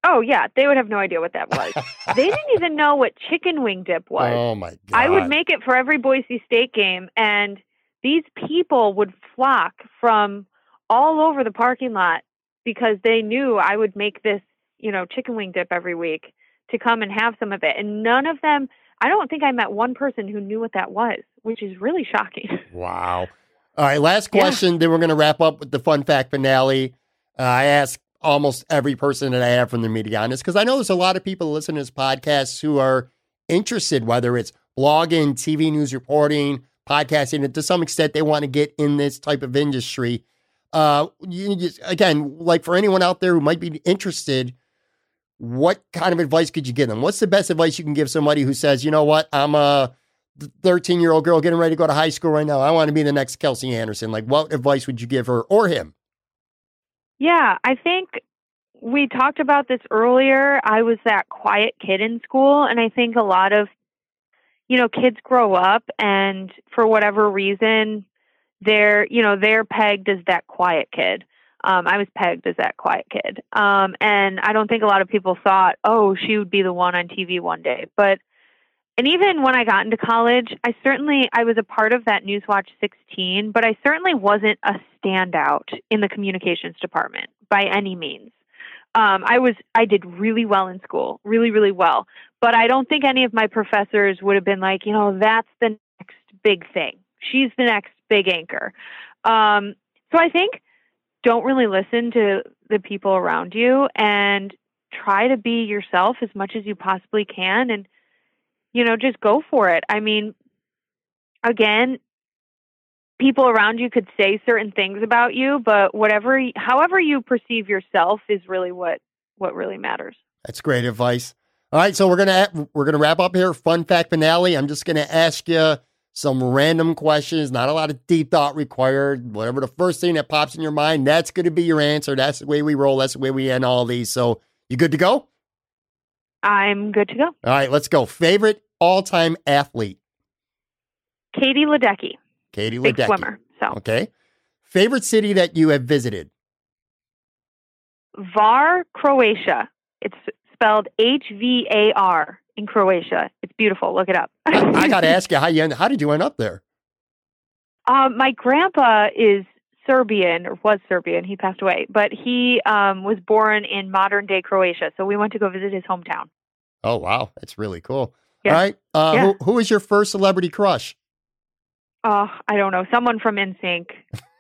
oh yeah, they would have no idea what that was. they didn't even know what chicken wing dip was. Oh my god! I would make it for every Boise State game, and these people would flock from all over the parking lot because they knew I would make this, you know, chicken wing dip every week to come and have some of it. And none of them, I don't think I met one person who knew what that was, which is really shocking. Wow. All right, last Yeah. question. Then we're going to wrap up with the fun fact finale. Uh, I ask almost every person that I have from the media on this because I know there's a lot of people listening to this podcast who are interested, whether it's blogging, TV news reporting, podcasting, and to some extent they want to get in this type of industry. Uh, you just, again, like for anyone out there who might be interested, what kind of advice could you give them? What's the best advice you can give somebody who says, you know what, I'm a 13 year old girl getting ready to go to high school right now. I want to be the next Kelsey Anderson. Like, what advice would you give her or him? Yeah, I think we talked about this earlier. I was that quiet kid in school, and I think a lot of, you know, kids grow up and for whatever reason, they're, you know, they're pegged as that quiet kid. Um, I was pegged as that quiet kid. Um, and I don't think a lot of people thought, oh, she would be the one on TV one day. But, and even when I got into college, I certainly, I was a part of that Newswatch 16, but I certainly wasn't a standout in the communications department by any means. Um, I was, I did really well in school, really, really well. But I don't think any of my professors would have been like, you know, that's the next big thing. She's the next big anchor. Um, so I think don't really listen to the people around you and try to be yourself as much as you possibly can and you know just go for it i mean again people around you could say certain things about you but whatever however you perceive yourself is really what what really matters That's great advice. All right, so we're gonna we're gonna wrap up here. Fun fact finale. I'm just gonna ask you some random questions. Not a lot of deep thought required. Whatever the first thing that pops in your mind, that's gonna be your answer. That's the way we roll. That's the way we end all these. So you good to go? i'm good to go All right, let's go. Favorite all time athlete, katie ledecky Katie big Ledecky. swimmer so Okay. Favorite city that you have visited? Hvar croatia it's spelled h-v-a-r in croatia it's beautiful look it up I, I got to ask you how you end, how did you end up there? Um, my grandpa is Serbian or was Serbian. He passed away, but he um, was born in modern day Croatia. So we went to go visit his hometown. Oh wow, that's really cool. Yeah. All right, uh, Yeah. who, who was your first celebrity crush? Oh, I don't know, someone from NSYNC.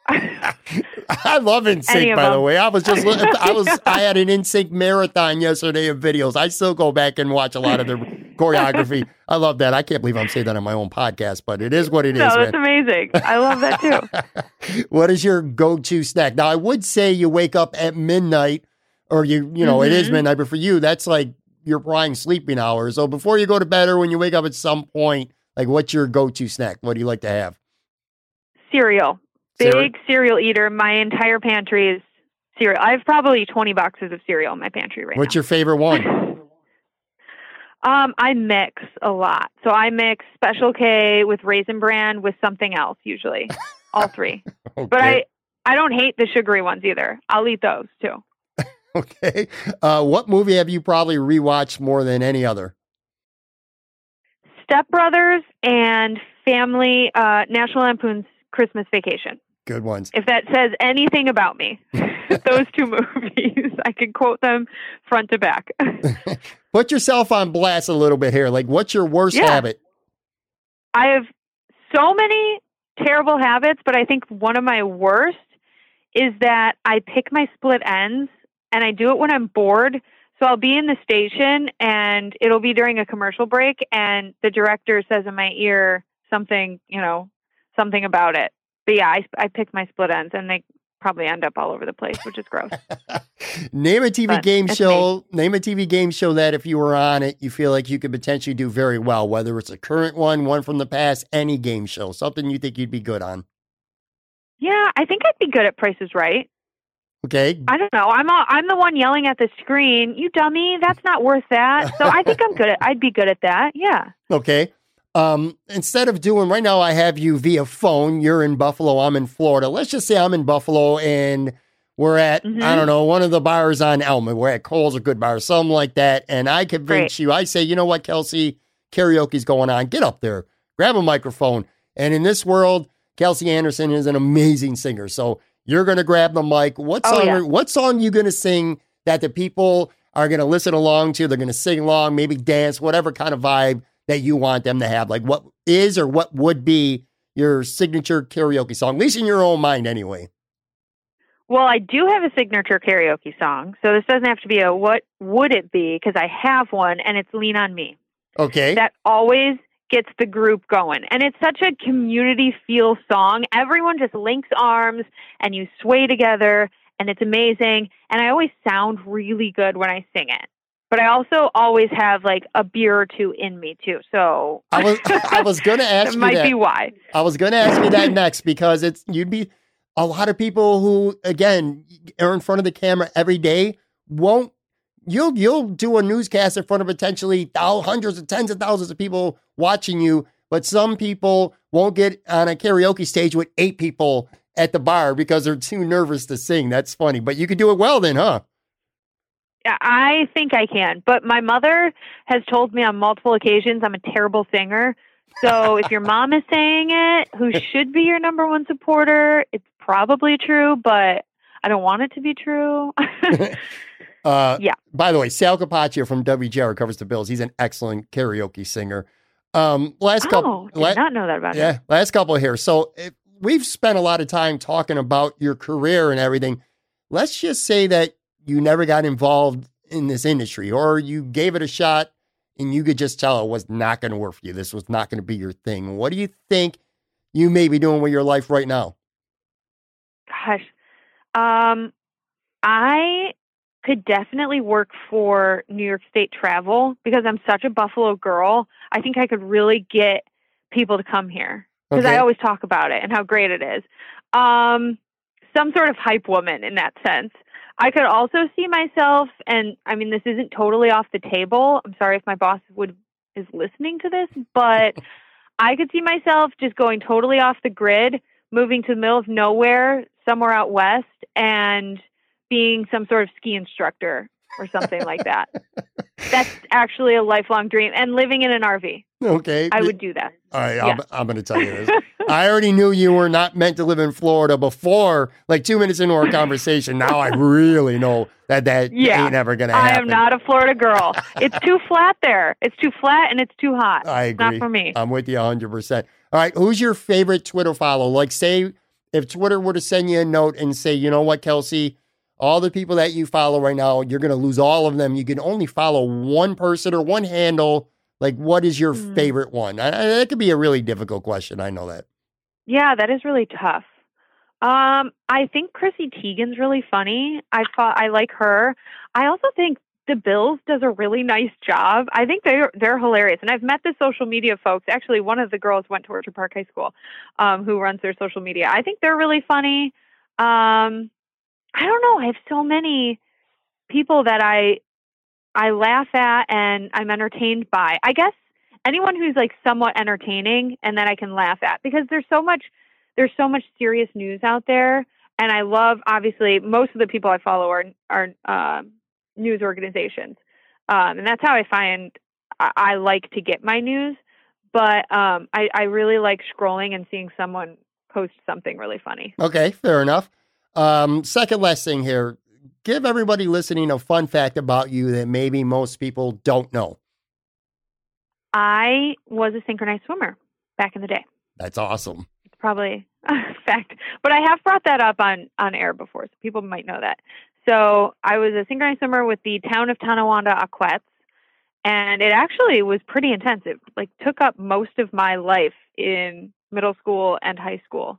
I love NSYNC, by the way. I was just, I was, I had an NSYNC marathon yesterday of videos. I still go back and watch a lot of their choreography. I love that. I can't believe I'm saying that on my own podcast, but it is what it is, no, that's man. amazing. I love that too. what is your go-to snack? Now, I would say you wake up at midnight, or you, you know, it is Mhm. midnight, but for you, that's like your prime sleeping hours. So before you go to bed, or when you wake up at some point, like what's your go-to snack? What do you like to have? Cereal. Big Cereal? eater. My entire pantry is cereal. I have probably 20 boxes of cereal in my pantry right now. What's now. your favorite one? Um, I mix a lot. So I mix Special K with Raisin Bran with something else usually. All three. Okay. But I I don't hate the sugary ones either. I'll eat those too. Okay. Uh, what movie have you probably rewatched more than any other? Step Brothers and Family uh, National Lampoon's Christmas Vacation. Good ones. If that says anything about me, those two movies, I can quote them front to back. Put yourself on blast a little bit here. Like, what's your worst Yeah. habit? I have so many terrible habits, but I think one of my worst is that I pick my split ends and I do it when I'm bored. So I'll be in the station and it'll be during a commercial break and the director says in my ear something, you know, something about it. But yeah, I, I pick my split ends and they probably end up all over the place, which is gross. Name a TV But game show. Name a TV game show that if you were on it, you feel like you could potentially do very well, whether it's a current one, one from the past, any game show, something you think you'd be good on. yeah, I think I'd be good at Price is Right. Okay. I don't know. I'm all, I'm the one yelling at the screen. You dummy! That's not worth that. So I think I'm good at. I'd be good at that. Yeah. Okay. Um, instead of doing right now, I have you via phone. You're in Buffalo. I'm in Florida. Let's just say I'm in Buffalo and we're at, Mhm. I don't know, one of the bars on Elma. We're at Cole's a Good Bar, something like that. And I convince Great. you, I say, you know what, Kelsey, karaoke's going on. Get up there, grab a microphone. And in this world, Kelsey Anderson is an amazing singer. So you're going to grab the mic. What Oh, song, yeah. are- what song you going to sing that the people are going to listen along to? They're going to sing along, maybe dance, whatever kind of vibe that you want them to have. Like what is or what would be your signature karaoke song, at least in your own mind, anyway. Well, I do have a signature karaoke song, so this doesn't have to be a what would it be because I have one, and it's "Lean on Me." Okay. That always gets the group going, and it's such a community feel song. Everyone just links arms and you sway together, and it's amazing. And I always sound really good when I sing it. But I also always have like a beer or two in me too. So I was I was going to ask that you might that. be why. I was going to ask you that next because it's you'd be a lot of people who again are in front of the camera every day won't you'll you'll do a newscast in front of potentially hundreds of tens of thousands of people watching you but some people won't get on a karaoke stage with eight people at the bar because they're too nervous to sing that's funny but you could do it well then huh Yeah, I think I can. But my mother has told me on multiple occasions I'm a terrible singer. So if your mom is saying it, who should be your number one supporter, it's probably true, but I don't want it to be true. Uh, Yeah. By the way, Sal Capaccio from WGR covers the Bills. He's an excellent karaoke singer. Um, last oh, couple, did la- not know that about yeah, him. last couple here. So if we've spent a lot of time talking about your career and everything. Let's just say that you never got involved in this industry, or you gave it a shot and you could just tell it was not going to work for you. This was not going to be your thing. What do you think you may be doing with your life right now? Gosh. Um, I could definitely work for New York State Travel because I'm such a Buffalo girl. I think I could really get people to come here because I always talk about it and how great it is. Um, some sort of hype woman in that sense. I could also see myself, and I mean, this isn't totally off the table. I'm sorry if my boss would is listening to this, but I could see myself just going totally off the grid, moving to the middle of nowhere, somewhere out west, and being some sort of ski instructor or something like that. That's actually a lifelong dream, and living in an RV. Okay. I would do that. All right, Yeah. I'm, I'm going to tell you this. I already knew you were not meant to live in Florida before, like two minutes into our conversation. Now I really know that that Yeah. ain't ever going to happen. I am not a Florida girl. It's too flat there. It's too flat and it's too hot. I It's not for me. I'm with you 100%. All right, who's your favorite Twitter follow? Like, say, if Twitter were to send you a note and say, you know what, Kelsey, all the people that you follow right now, you're going to lose all of them. You can only follow one person or one handle. Like, what is your Hmm. favorite one? I, I, that could be a really difficult question. I know that. Yeah, that is really tough. Um, I think Chrissy Teigen's really funny. I thought I like her. I also think the Bills does a really nice job. I think they're they're hilarious, and I've met the social media folks. Actually, one of the girls went to Orchard Park High School, um, who runs their social media. I think they're really funny. Um, I don't know. I have so many people that I I laugh at and I'm entertained by. I guess anyone who's like somewhat entertaining and that I can laugh at because there's so much there's so much serious news out there and I love obviously most of the people I follow are are um news organizations um, and that's how I find I, I like to get my news but um, I, I really like scrolling and seeing someone post something really funny. Okay, fair enough. Um, second last thing here. Give everybody listening a fun fact about you that maybe most people don't know. I was a synchronized swimmer back in the day. That's awesome. It's probably a fact, but I have brought that up on on air before, so people might know that. So I was a synchronized swimmer with the town of Tonawanda Aquettes, and it actually was pretty intense. It like took up most of my life in middle school and high school.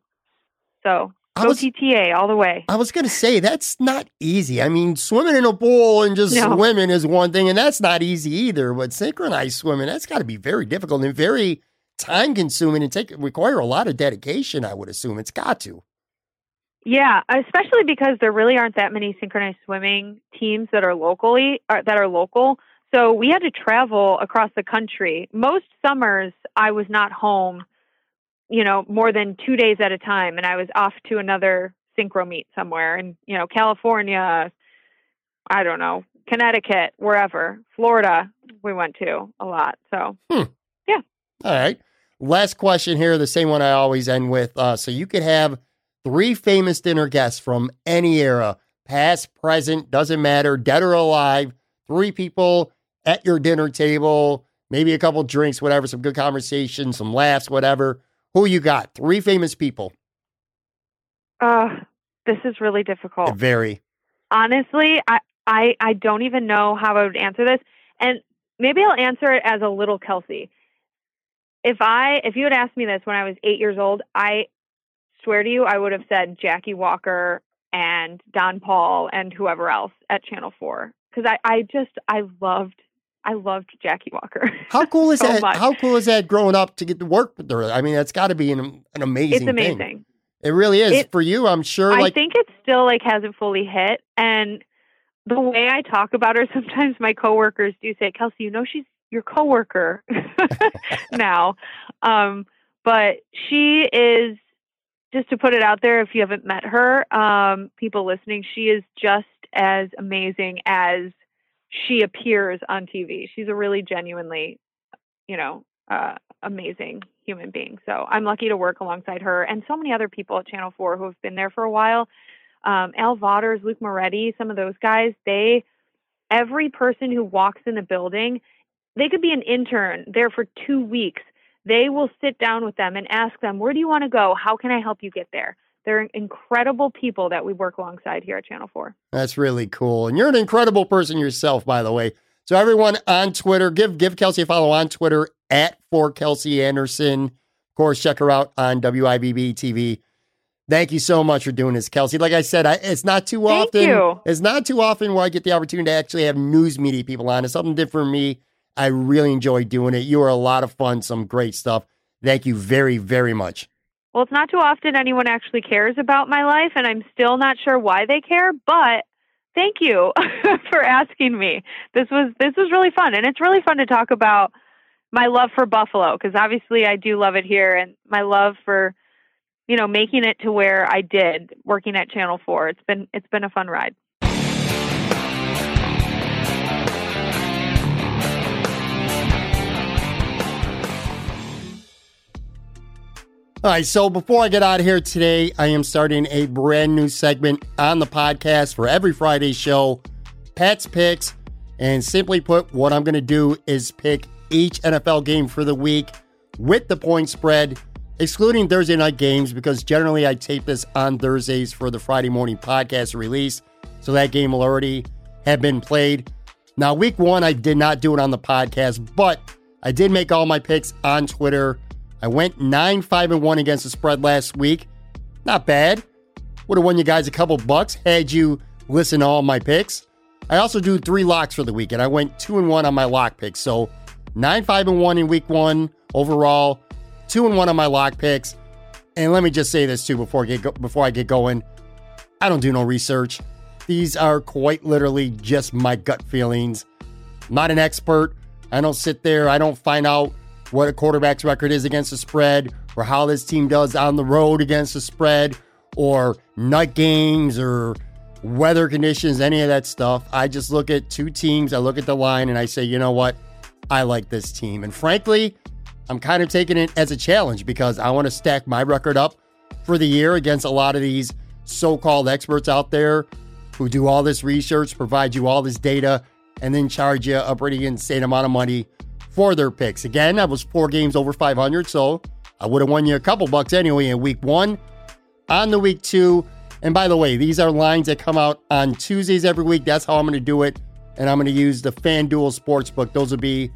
So I was TTA all the way. I was gonna say that's not easy. I mean, swimming in a pool and just No. swimming is one thing, and that's not easy either. But synchronized swimming, that's got to be very difficult and very time consuming and take require a lot of dedication. I would assume it's got to. Yeah, especially because there really aren't that many synchronized swimming teams that are locally uh, that are local. So we had to travel across the country. Most summers I was not home, you know, more than 2 days at a time and I was off to another synchro meet somewhere in, you know, California, I don't know, Connecticut, wherever, Florida, we went to a lot. So, yeah. All right. Last question here, the same one I always end with. Uh, so you could have three famous dinner guests from any era, past, present, doesn't matter, dead or alive. Three people at your dinner table, maybe a couple drinks, whatever, some good conversation, some laughs, whatever. Who you got? Three famous people. uh this is really difficult. Very. honestly, I, I I don't even know how I would answer this, and maybe I'll answer it as a little Kelsey. If I if you had asked me this when I was eight years old, I swear to you, I would have said Jacquie Walker and Don Paul and whoever else at Channel Four because I I just I loved I loved Jacquie Walker. How cool is So that? much. How cool is that growing up to get to work with her? I mean, that's got to be an, an amazing it's amazing. thing. It really is. It- For you, I'm sure, I like, think it still like hasn't fully hit. And the way I talk about her, sometimes my coworkers do say, "Kelsey, you know she's your coworker now." Um, but she is just to put it out there. If you haven't met her, um, people listening, she is just as amazing as she appears on TV. She's a really genuinely, you know, uh, amazing human being. So I'm lucky to work alongside her and so many other people at Channel 4 who have been there for a while. Um, Al Vaughters, Luke Moretti, some of those guys, they, every person who walks in the building, they could be an intern there for two weeks. They will sit down with them and ask them, where do you want to go? How can I help you get there? They're incredible people that we work alongside here at Channel 4. That's really cool. And you're an incredible person yourself, by the way. So everyone on Twitter, give give Kelsey a follow on Twitter at for Kelsey Anderson. Of course, check her out on WIVB TV. Thank you so much for doing this, Kelsey. Like I said, I, it's not too Thank often. you. It's not too often where I get the opportunity to actually have news media people on. It's something different for me. I really enjoy doing it. You are a lot of fun, some great stuff. Thank you very, very much. Well, it's not too often anyone actually cares about my life, and I'm still not sure why they care, but thank you for asking me. This was this was really fun, and it's really fun to talk about my love for Buffalo because obviously I do love it here, and my love for you know making it to where I did working at Channel Four. It's been it's been a fun ride. All right, so before I get out of here today, I am starting a brand new segment on the podcast for every Friday show, Pets Picks. And simply put, what I'm going to do is pick each NFL game for the week with the point spread, excluding Thursday night games, because generally I tape this on Thursdays for the Friday morning podcast release. So that game will already have been played. Now, week one, I did not do it on the podcast, but I did make all my picks on Twitter. I went 9 5 and 1 against the spread last week. Not bad. Would have won you guys a couple bucks had you listen to all my picks. I also do three locks for the week, and I went 2 and 1 on my lock picks. So 9 5 and 1 in week one overall, 2 and 1 on my lock picks. And let me just say this too before I get go- before I get going. I don't do no research. These are quite literally just my gut feelings. I'm not an expert. I don't sit there. I don't find out what a quarterback's record is against the spread or how this team does on the road against the spread or night games or weather conditions, any of that stuff. I just look at two teams, I look at the line, and I say, you know what? I like this team. And frankly, I'm kind of taking it as a challenge because I want to stack my record up for the year against a lot of these so called experts out there who do all this research, provide you all this data, and then charge you a pretty insane amount of money for their picks. Again, I was four games over 500, so I would have won you a couple bucks anyway in week one. On the week two, and by the way, these are lines that come out on Tuesdays every week. That's how I'm going to do it. And I'm going to use the FanDuel Sportsbook. Those will be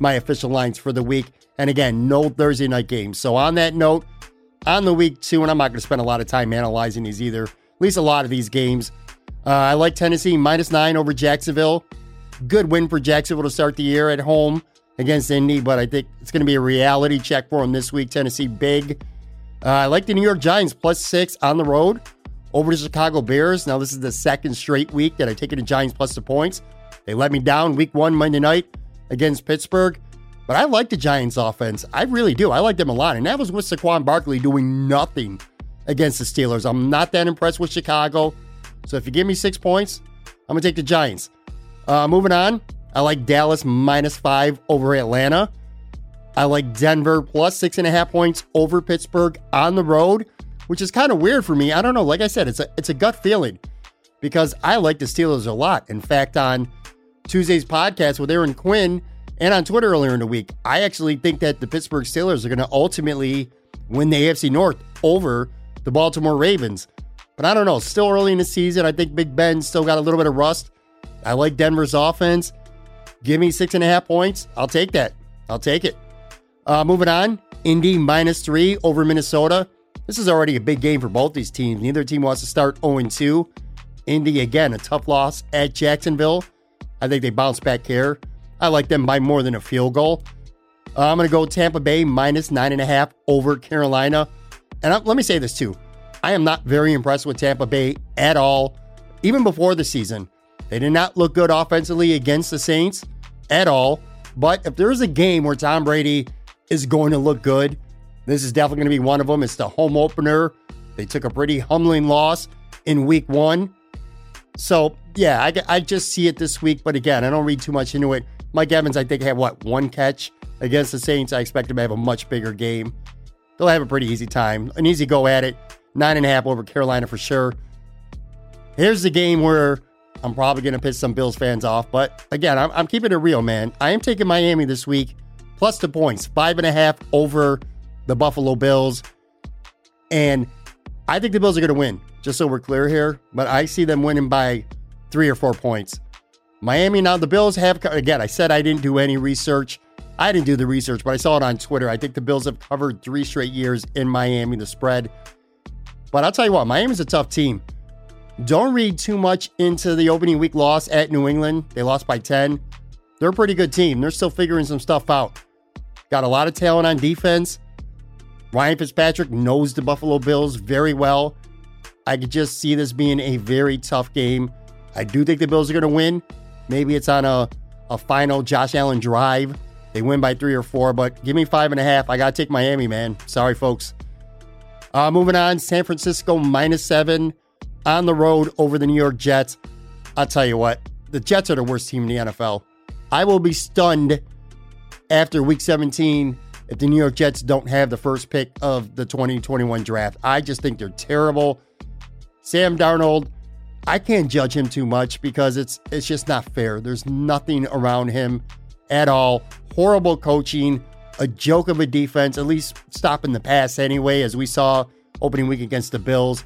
my official lines for the week. And again, no Thursday night games. So on that note, on the week two, and I'm not going to spend a lot of time analyzing these either, at least a lot of these games. Uh, I like Tennessee minus nine over Jacksonville. Good win for Jacksonville to start the year at home against Indy, but I think it's going to be a reality check for them this week. Tennessee big. Uh, I like the New York Giants plus six on the road over the Chicago Bears. Now, this is the second straight week that I take the Giants plus the points. They let me down week one Monday night against Pittsburgh. But I like the Giants offense. I really do. I like them a lot. And that was with Saquon Barkley doing nothing against the Steelers. I'm not that impressed with Chicago. So if you give me six points, I'm going to take the Giants. Uh, moving on, I like Dallas minus five over Atlanta. I like Denver plus six and a half points over Pittsburgh on the road, which is kind of weird for me. I don't know. Like I said, it's a it's a gut feeling because I like the Steelers a lot. In fact, on Tuesday's podcast with Aaron Quinn and on Twitter earlier in the week, I actually think that the Pittsburgh Steelers are going to ultimately win the AFC North over the Baltimore Ravens. But I don't know. Still early in the season. I think Big Ben still got a little bit of rust. I like Denver's offense. Give me six and a half points. I'll take that. I'll take it. Uh, moving on. Indy minus three over Minnesota. This is already a big game for both these teams. Neither team wants to start 0 2. Indy, again, a tough loss at Jacksonville. I think they bounce back here. I like them by more than a field goal. Uh, I'm going to go Tampa Bay minus nine and a half over Carolina. And I, let me say this too. I am not very impressed with Tampa Bay at all, even before the season. They did not look good offensively against the Saints at all. But if there is a game where Tom Brady is going to look good, this is definitely going to be one of them. It's the home opener. They took a pretty humbling loss in week one. So, yeah, I, I just see it this week. But again, I don't read too much into it. Mike Evans, I think, had what, one catch against the Saints. I expect him to have a much bigger game. They'll have a pretty easy time, an easy go at it. Nine and a half over Carolina for sure. Here's the game where I'm probably going to piss some Bills fans off. But again, I'm, I'm keeping it real, man. I am taking Miami this week, plus the points, five and a half over the Buffalo Bills. And I think the Bills are going to win, just so we're clear here. But I see them winning by three or four points. Miami, now the Bills have, again, I said I didn't do any research. I didn't do the research, but I saw it on Twitter. I think the Bills have covered three straight years in Miami, the spread. But I'll tell you what, Miami's a tough team. Don't read too much into the opening week loss at New England. They lost by 10. They're a pretty good team. They're still figuring some stuff out. Got a lot of talent on defense. Ryan Fitzpatrick knows the Buffalo Bills very well. I could just see this being a very tough game. I do think the Bills are going to win. Maybe it's on a, a final Josh Allen drive. They win by three or four, but give me five and a half. I got to take Miami, man. Sorry, folks. Uh, moving on, San Francisco minus seven on the road over the New York Jets. I'll tell you what, the Jets are the worst team in the NFL. I will be stunned after week 17 if the New York Jets don't have the first pick of the 2021 draft. I just think they're terrible. Sam Darnold, I can't judge him too much because it's it's just not fair. There's nothing around him at all. Horrible coaching, a joke of a defense, at least stopping the pass anyway, as we saw opening week against the Bills.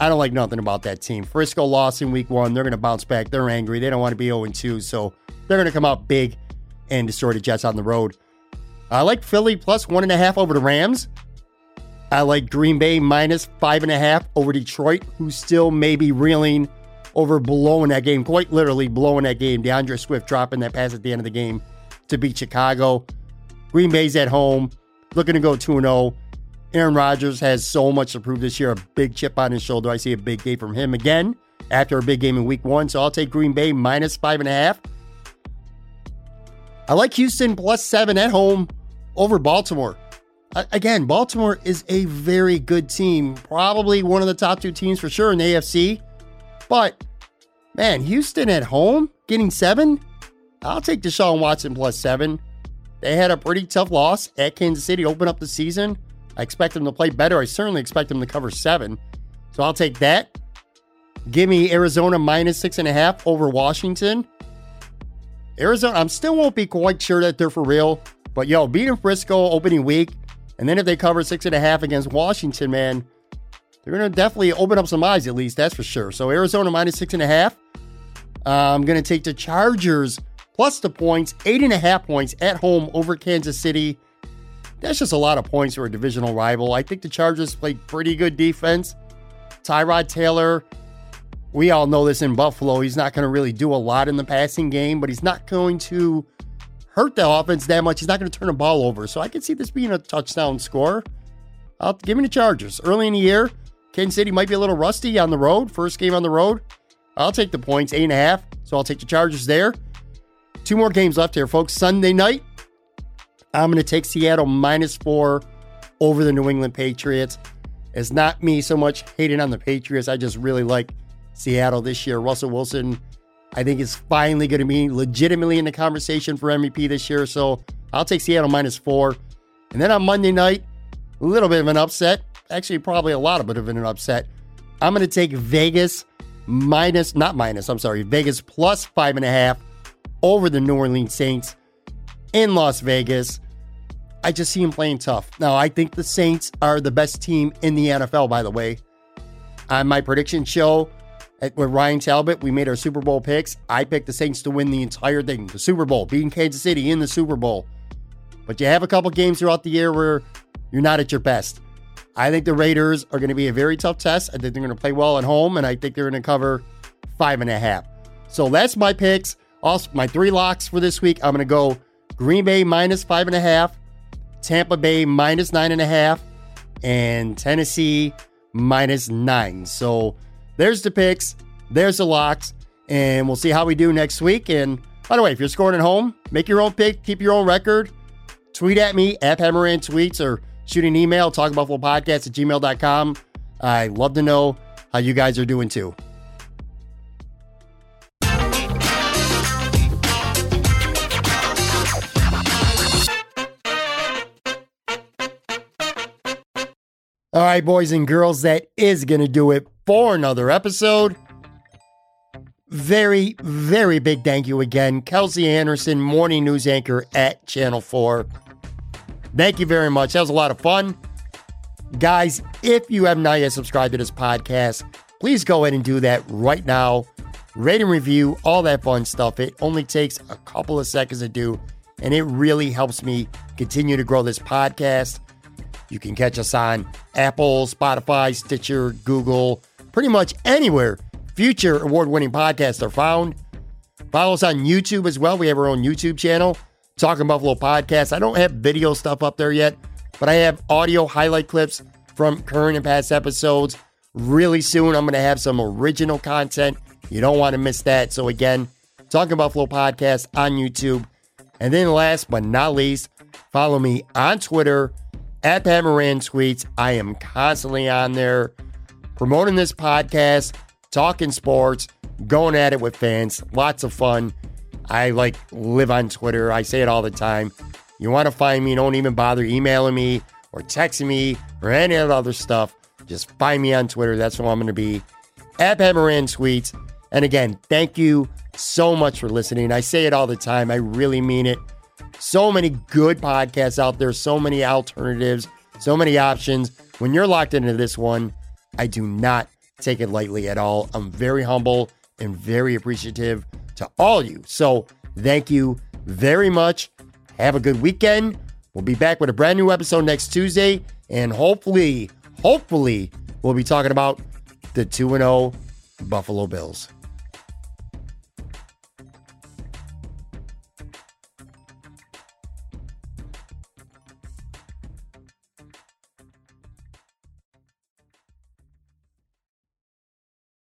I don't like nothing about that team. Frisco lost in week one. They're going to bounce back. They're angry. They don't want to be 0 2. So they're going to come out big and destroy the Jets on the road. I like Philly plus one and a half over the Rams. I like Green Bay minus five and a half over Detroit, who's still maybe reeling over blowing that game, quite literally blowing that game. D'Andre Swift dropping that pass at the end of the game to beat Chicago. Green Bay's at home, looking to go 2 0. Aaron Rodgers has so much to prove this year, a big chip on his shoulder. I see a big game from him again after a big game in week one. So I'll take Green Bay minus five and a half. I like Houston plus seven at home over Baltimore. Again, Baltimore is a very good team, probably one of the top two teams for sure in the AFC. But man, Houston at home getting seven. I'll take Deshaun Watson plus seven. They had a pretty tough loss at Kansas City, open up the season. I expect them to play better. I certainly expect them to cover seven. So I'll take that. Give me Arizona minus six and a half over Washington. Arizona, I'm still won't be quite sure that they're for real, but yo, beating Frisco opening week, and then if they cover six and a half against Washington, man, they're to definitely open up some eyes at least, that's for sure. So Arizona minus six and a half. Uh, I'm to take the Chargers plus the points, eight and a half points at home over Kansas City. That's just a lot of points for a divisional rival. I think the Chargers played pretty good defense. Tyrod Taylor, we all know this in Buffalo. He's not going to really do a lot in the passing game, but he's not going to hurt the offense that much. He's not going to turn the ball over. So I can see this being a touchdown score. I'll give me the Chargers. Early in the year, Kansas City might be a little rusty on the road. First game on the road. I'll take the points, eight and a half. So I'll take the Chargers there. Two more games left here, folks. Sunday night, I'm going to take Seattle minus four over the New England Patriots. It's not me so much hating on the Patriots. I just really like Seattle this year. Russell Wilson, I think, is finally going to be legitimately in the conversation for MVP this year. So I'll take Seattle minus four. And then on Monday night, a little bit of an upset. Actually, probably a lot of bit of an upset. I'm going to take Vegas minus, not minus, I'm sorry, Vegas plus five and a half over the New Orleans Saints in Las Vegas. I just see him playing tough. Now, I think the Saints are the best team in the NFL, by the way. On my prediction show with Ryan Talbot, we made our Super Bowl picks. I picked the Saints to win the entire thing, the Super Bowl, beating Kansas City in the Super Bowl. But you have a couple games throughout the year where you're not at your best. I think the Raiders are going to be a very tough test. I think they're going to play well at home, and I think they're going to cover five and a half. So that's my picks. Also, my three locks for this week. I'm going to go Green Bay minus five and a half, Tampa Bay minus nine and a half, and Tennessee minus nine. So there's the picks, there's the locks, and we'll see how we do next week. And by the way, if you're scoring at home, make your own pick, keep your own record. Tweet at me at Pat Moran Tweets or shoot an email, talkbuffalopodcast at gmail.com. I love to know how you guys are doing too. All right, boys and girls, that is going to do it for another episode. Very, very big thank you again, Kelsey Anderson, morning news anchor at Channel 4. Thank you very much. That was a lot of fun. Guys, if you have not yet subscribed to this podcast, please go ahead and do that right now. Rate and review, all that fun stuff. It only takes a couple of seconds to do, and it really helps me continue to grow this podcast. You can catch us on Apple, Spotify, Stitcher, Google, pretty much anywhere future award winning podcasts are found. Follow us on YouTube as well. We have our own YouTube channel, Talking Buffalo Podcast. I don't have video stuff up there yet, but I have audio highlight clips from current and past episodes. Really soon, I'm going to have some original content. You don't want to miss that. So, again, Talking Buffalo Podcast on YouTube. And then, last but not least, follow me on Twitter at Pat Moran Tweets. I am constantly on there promoting this podcast, talking sports, going at it with fans. Lots of fun. I like live on Twitter. I say it all the time. You want to find me, don't even bother emailing me or texting me or any of the other stuff. Just find me on Twitter. That's where I'm going to be. At Pat Moran Tweets. And again, thank you so much for listening. I say it all the time. I really mean it. So many good podcasts out there, so many alternatives, so many options. When you're locked into this one, I do not take it lightly at all. I'm very humble and very appreciative to all you. So thank you very much. Have a good weekend. We'll be back with a brand new episode next Tuesday. And hopefully, hopefully, we'll be talking about the 2 0 Buffalo Bills.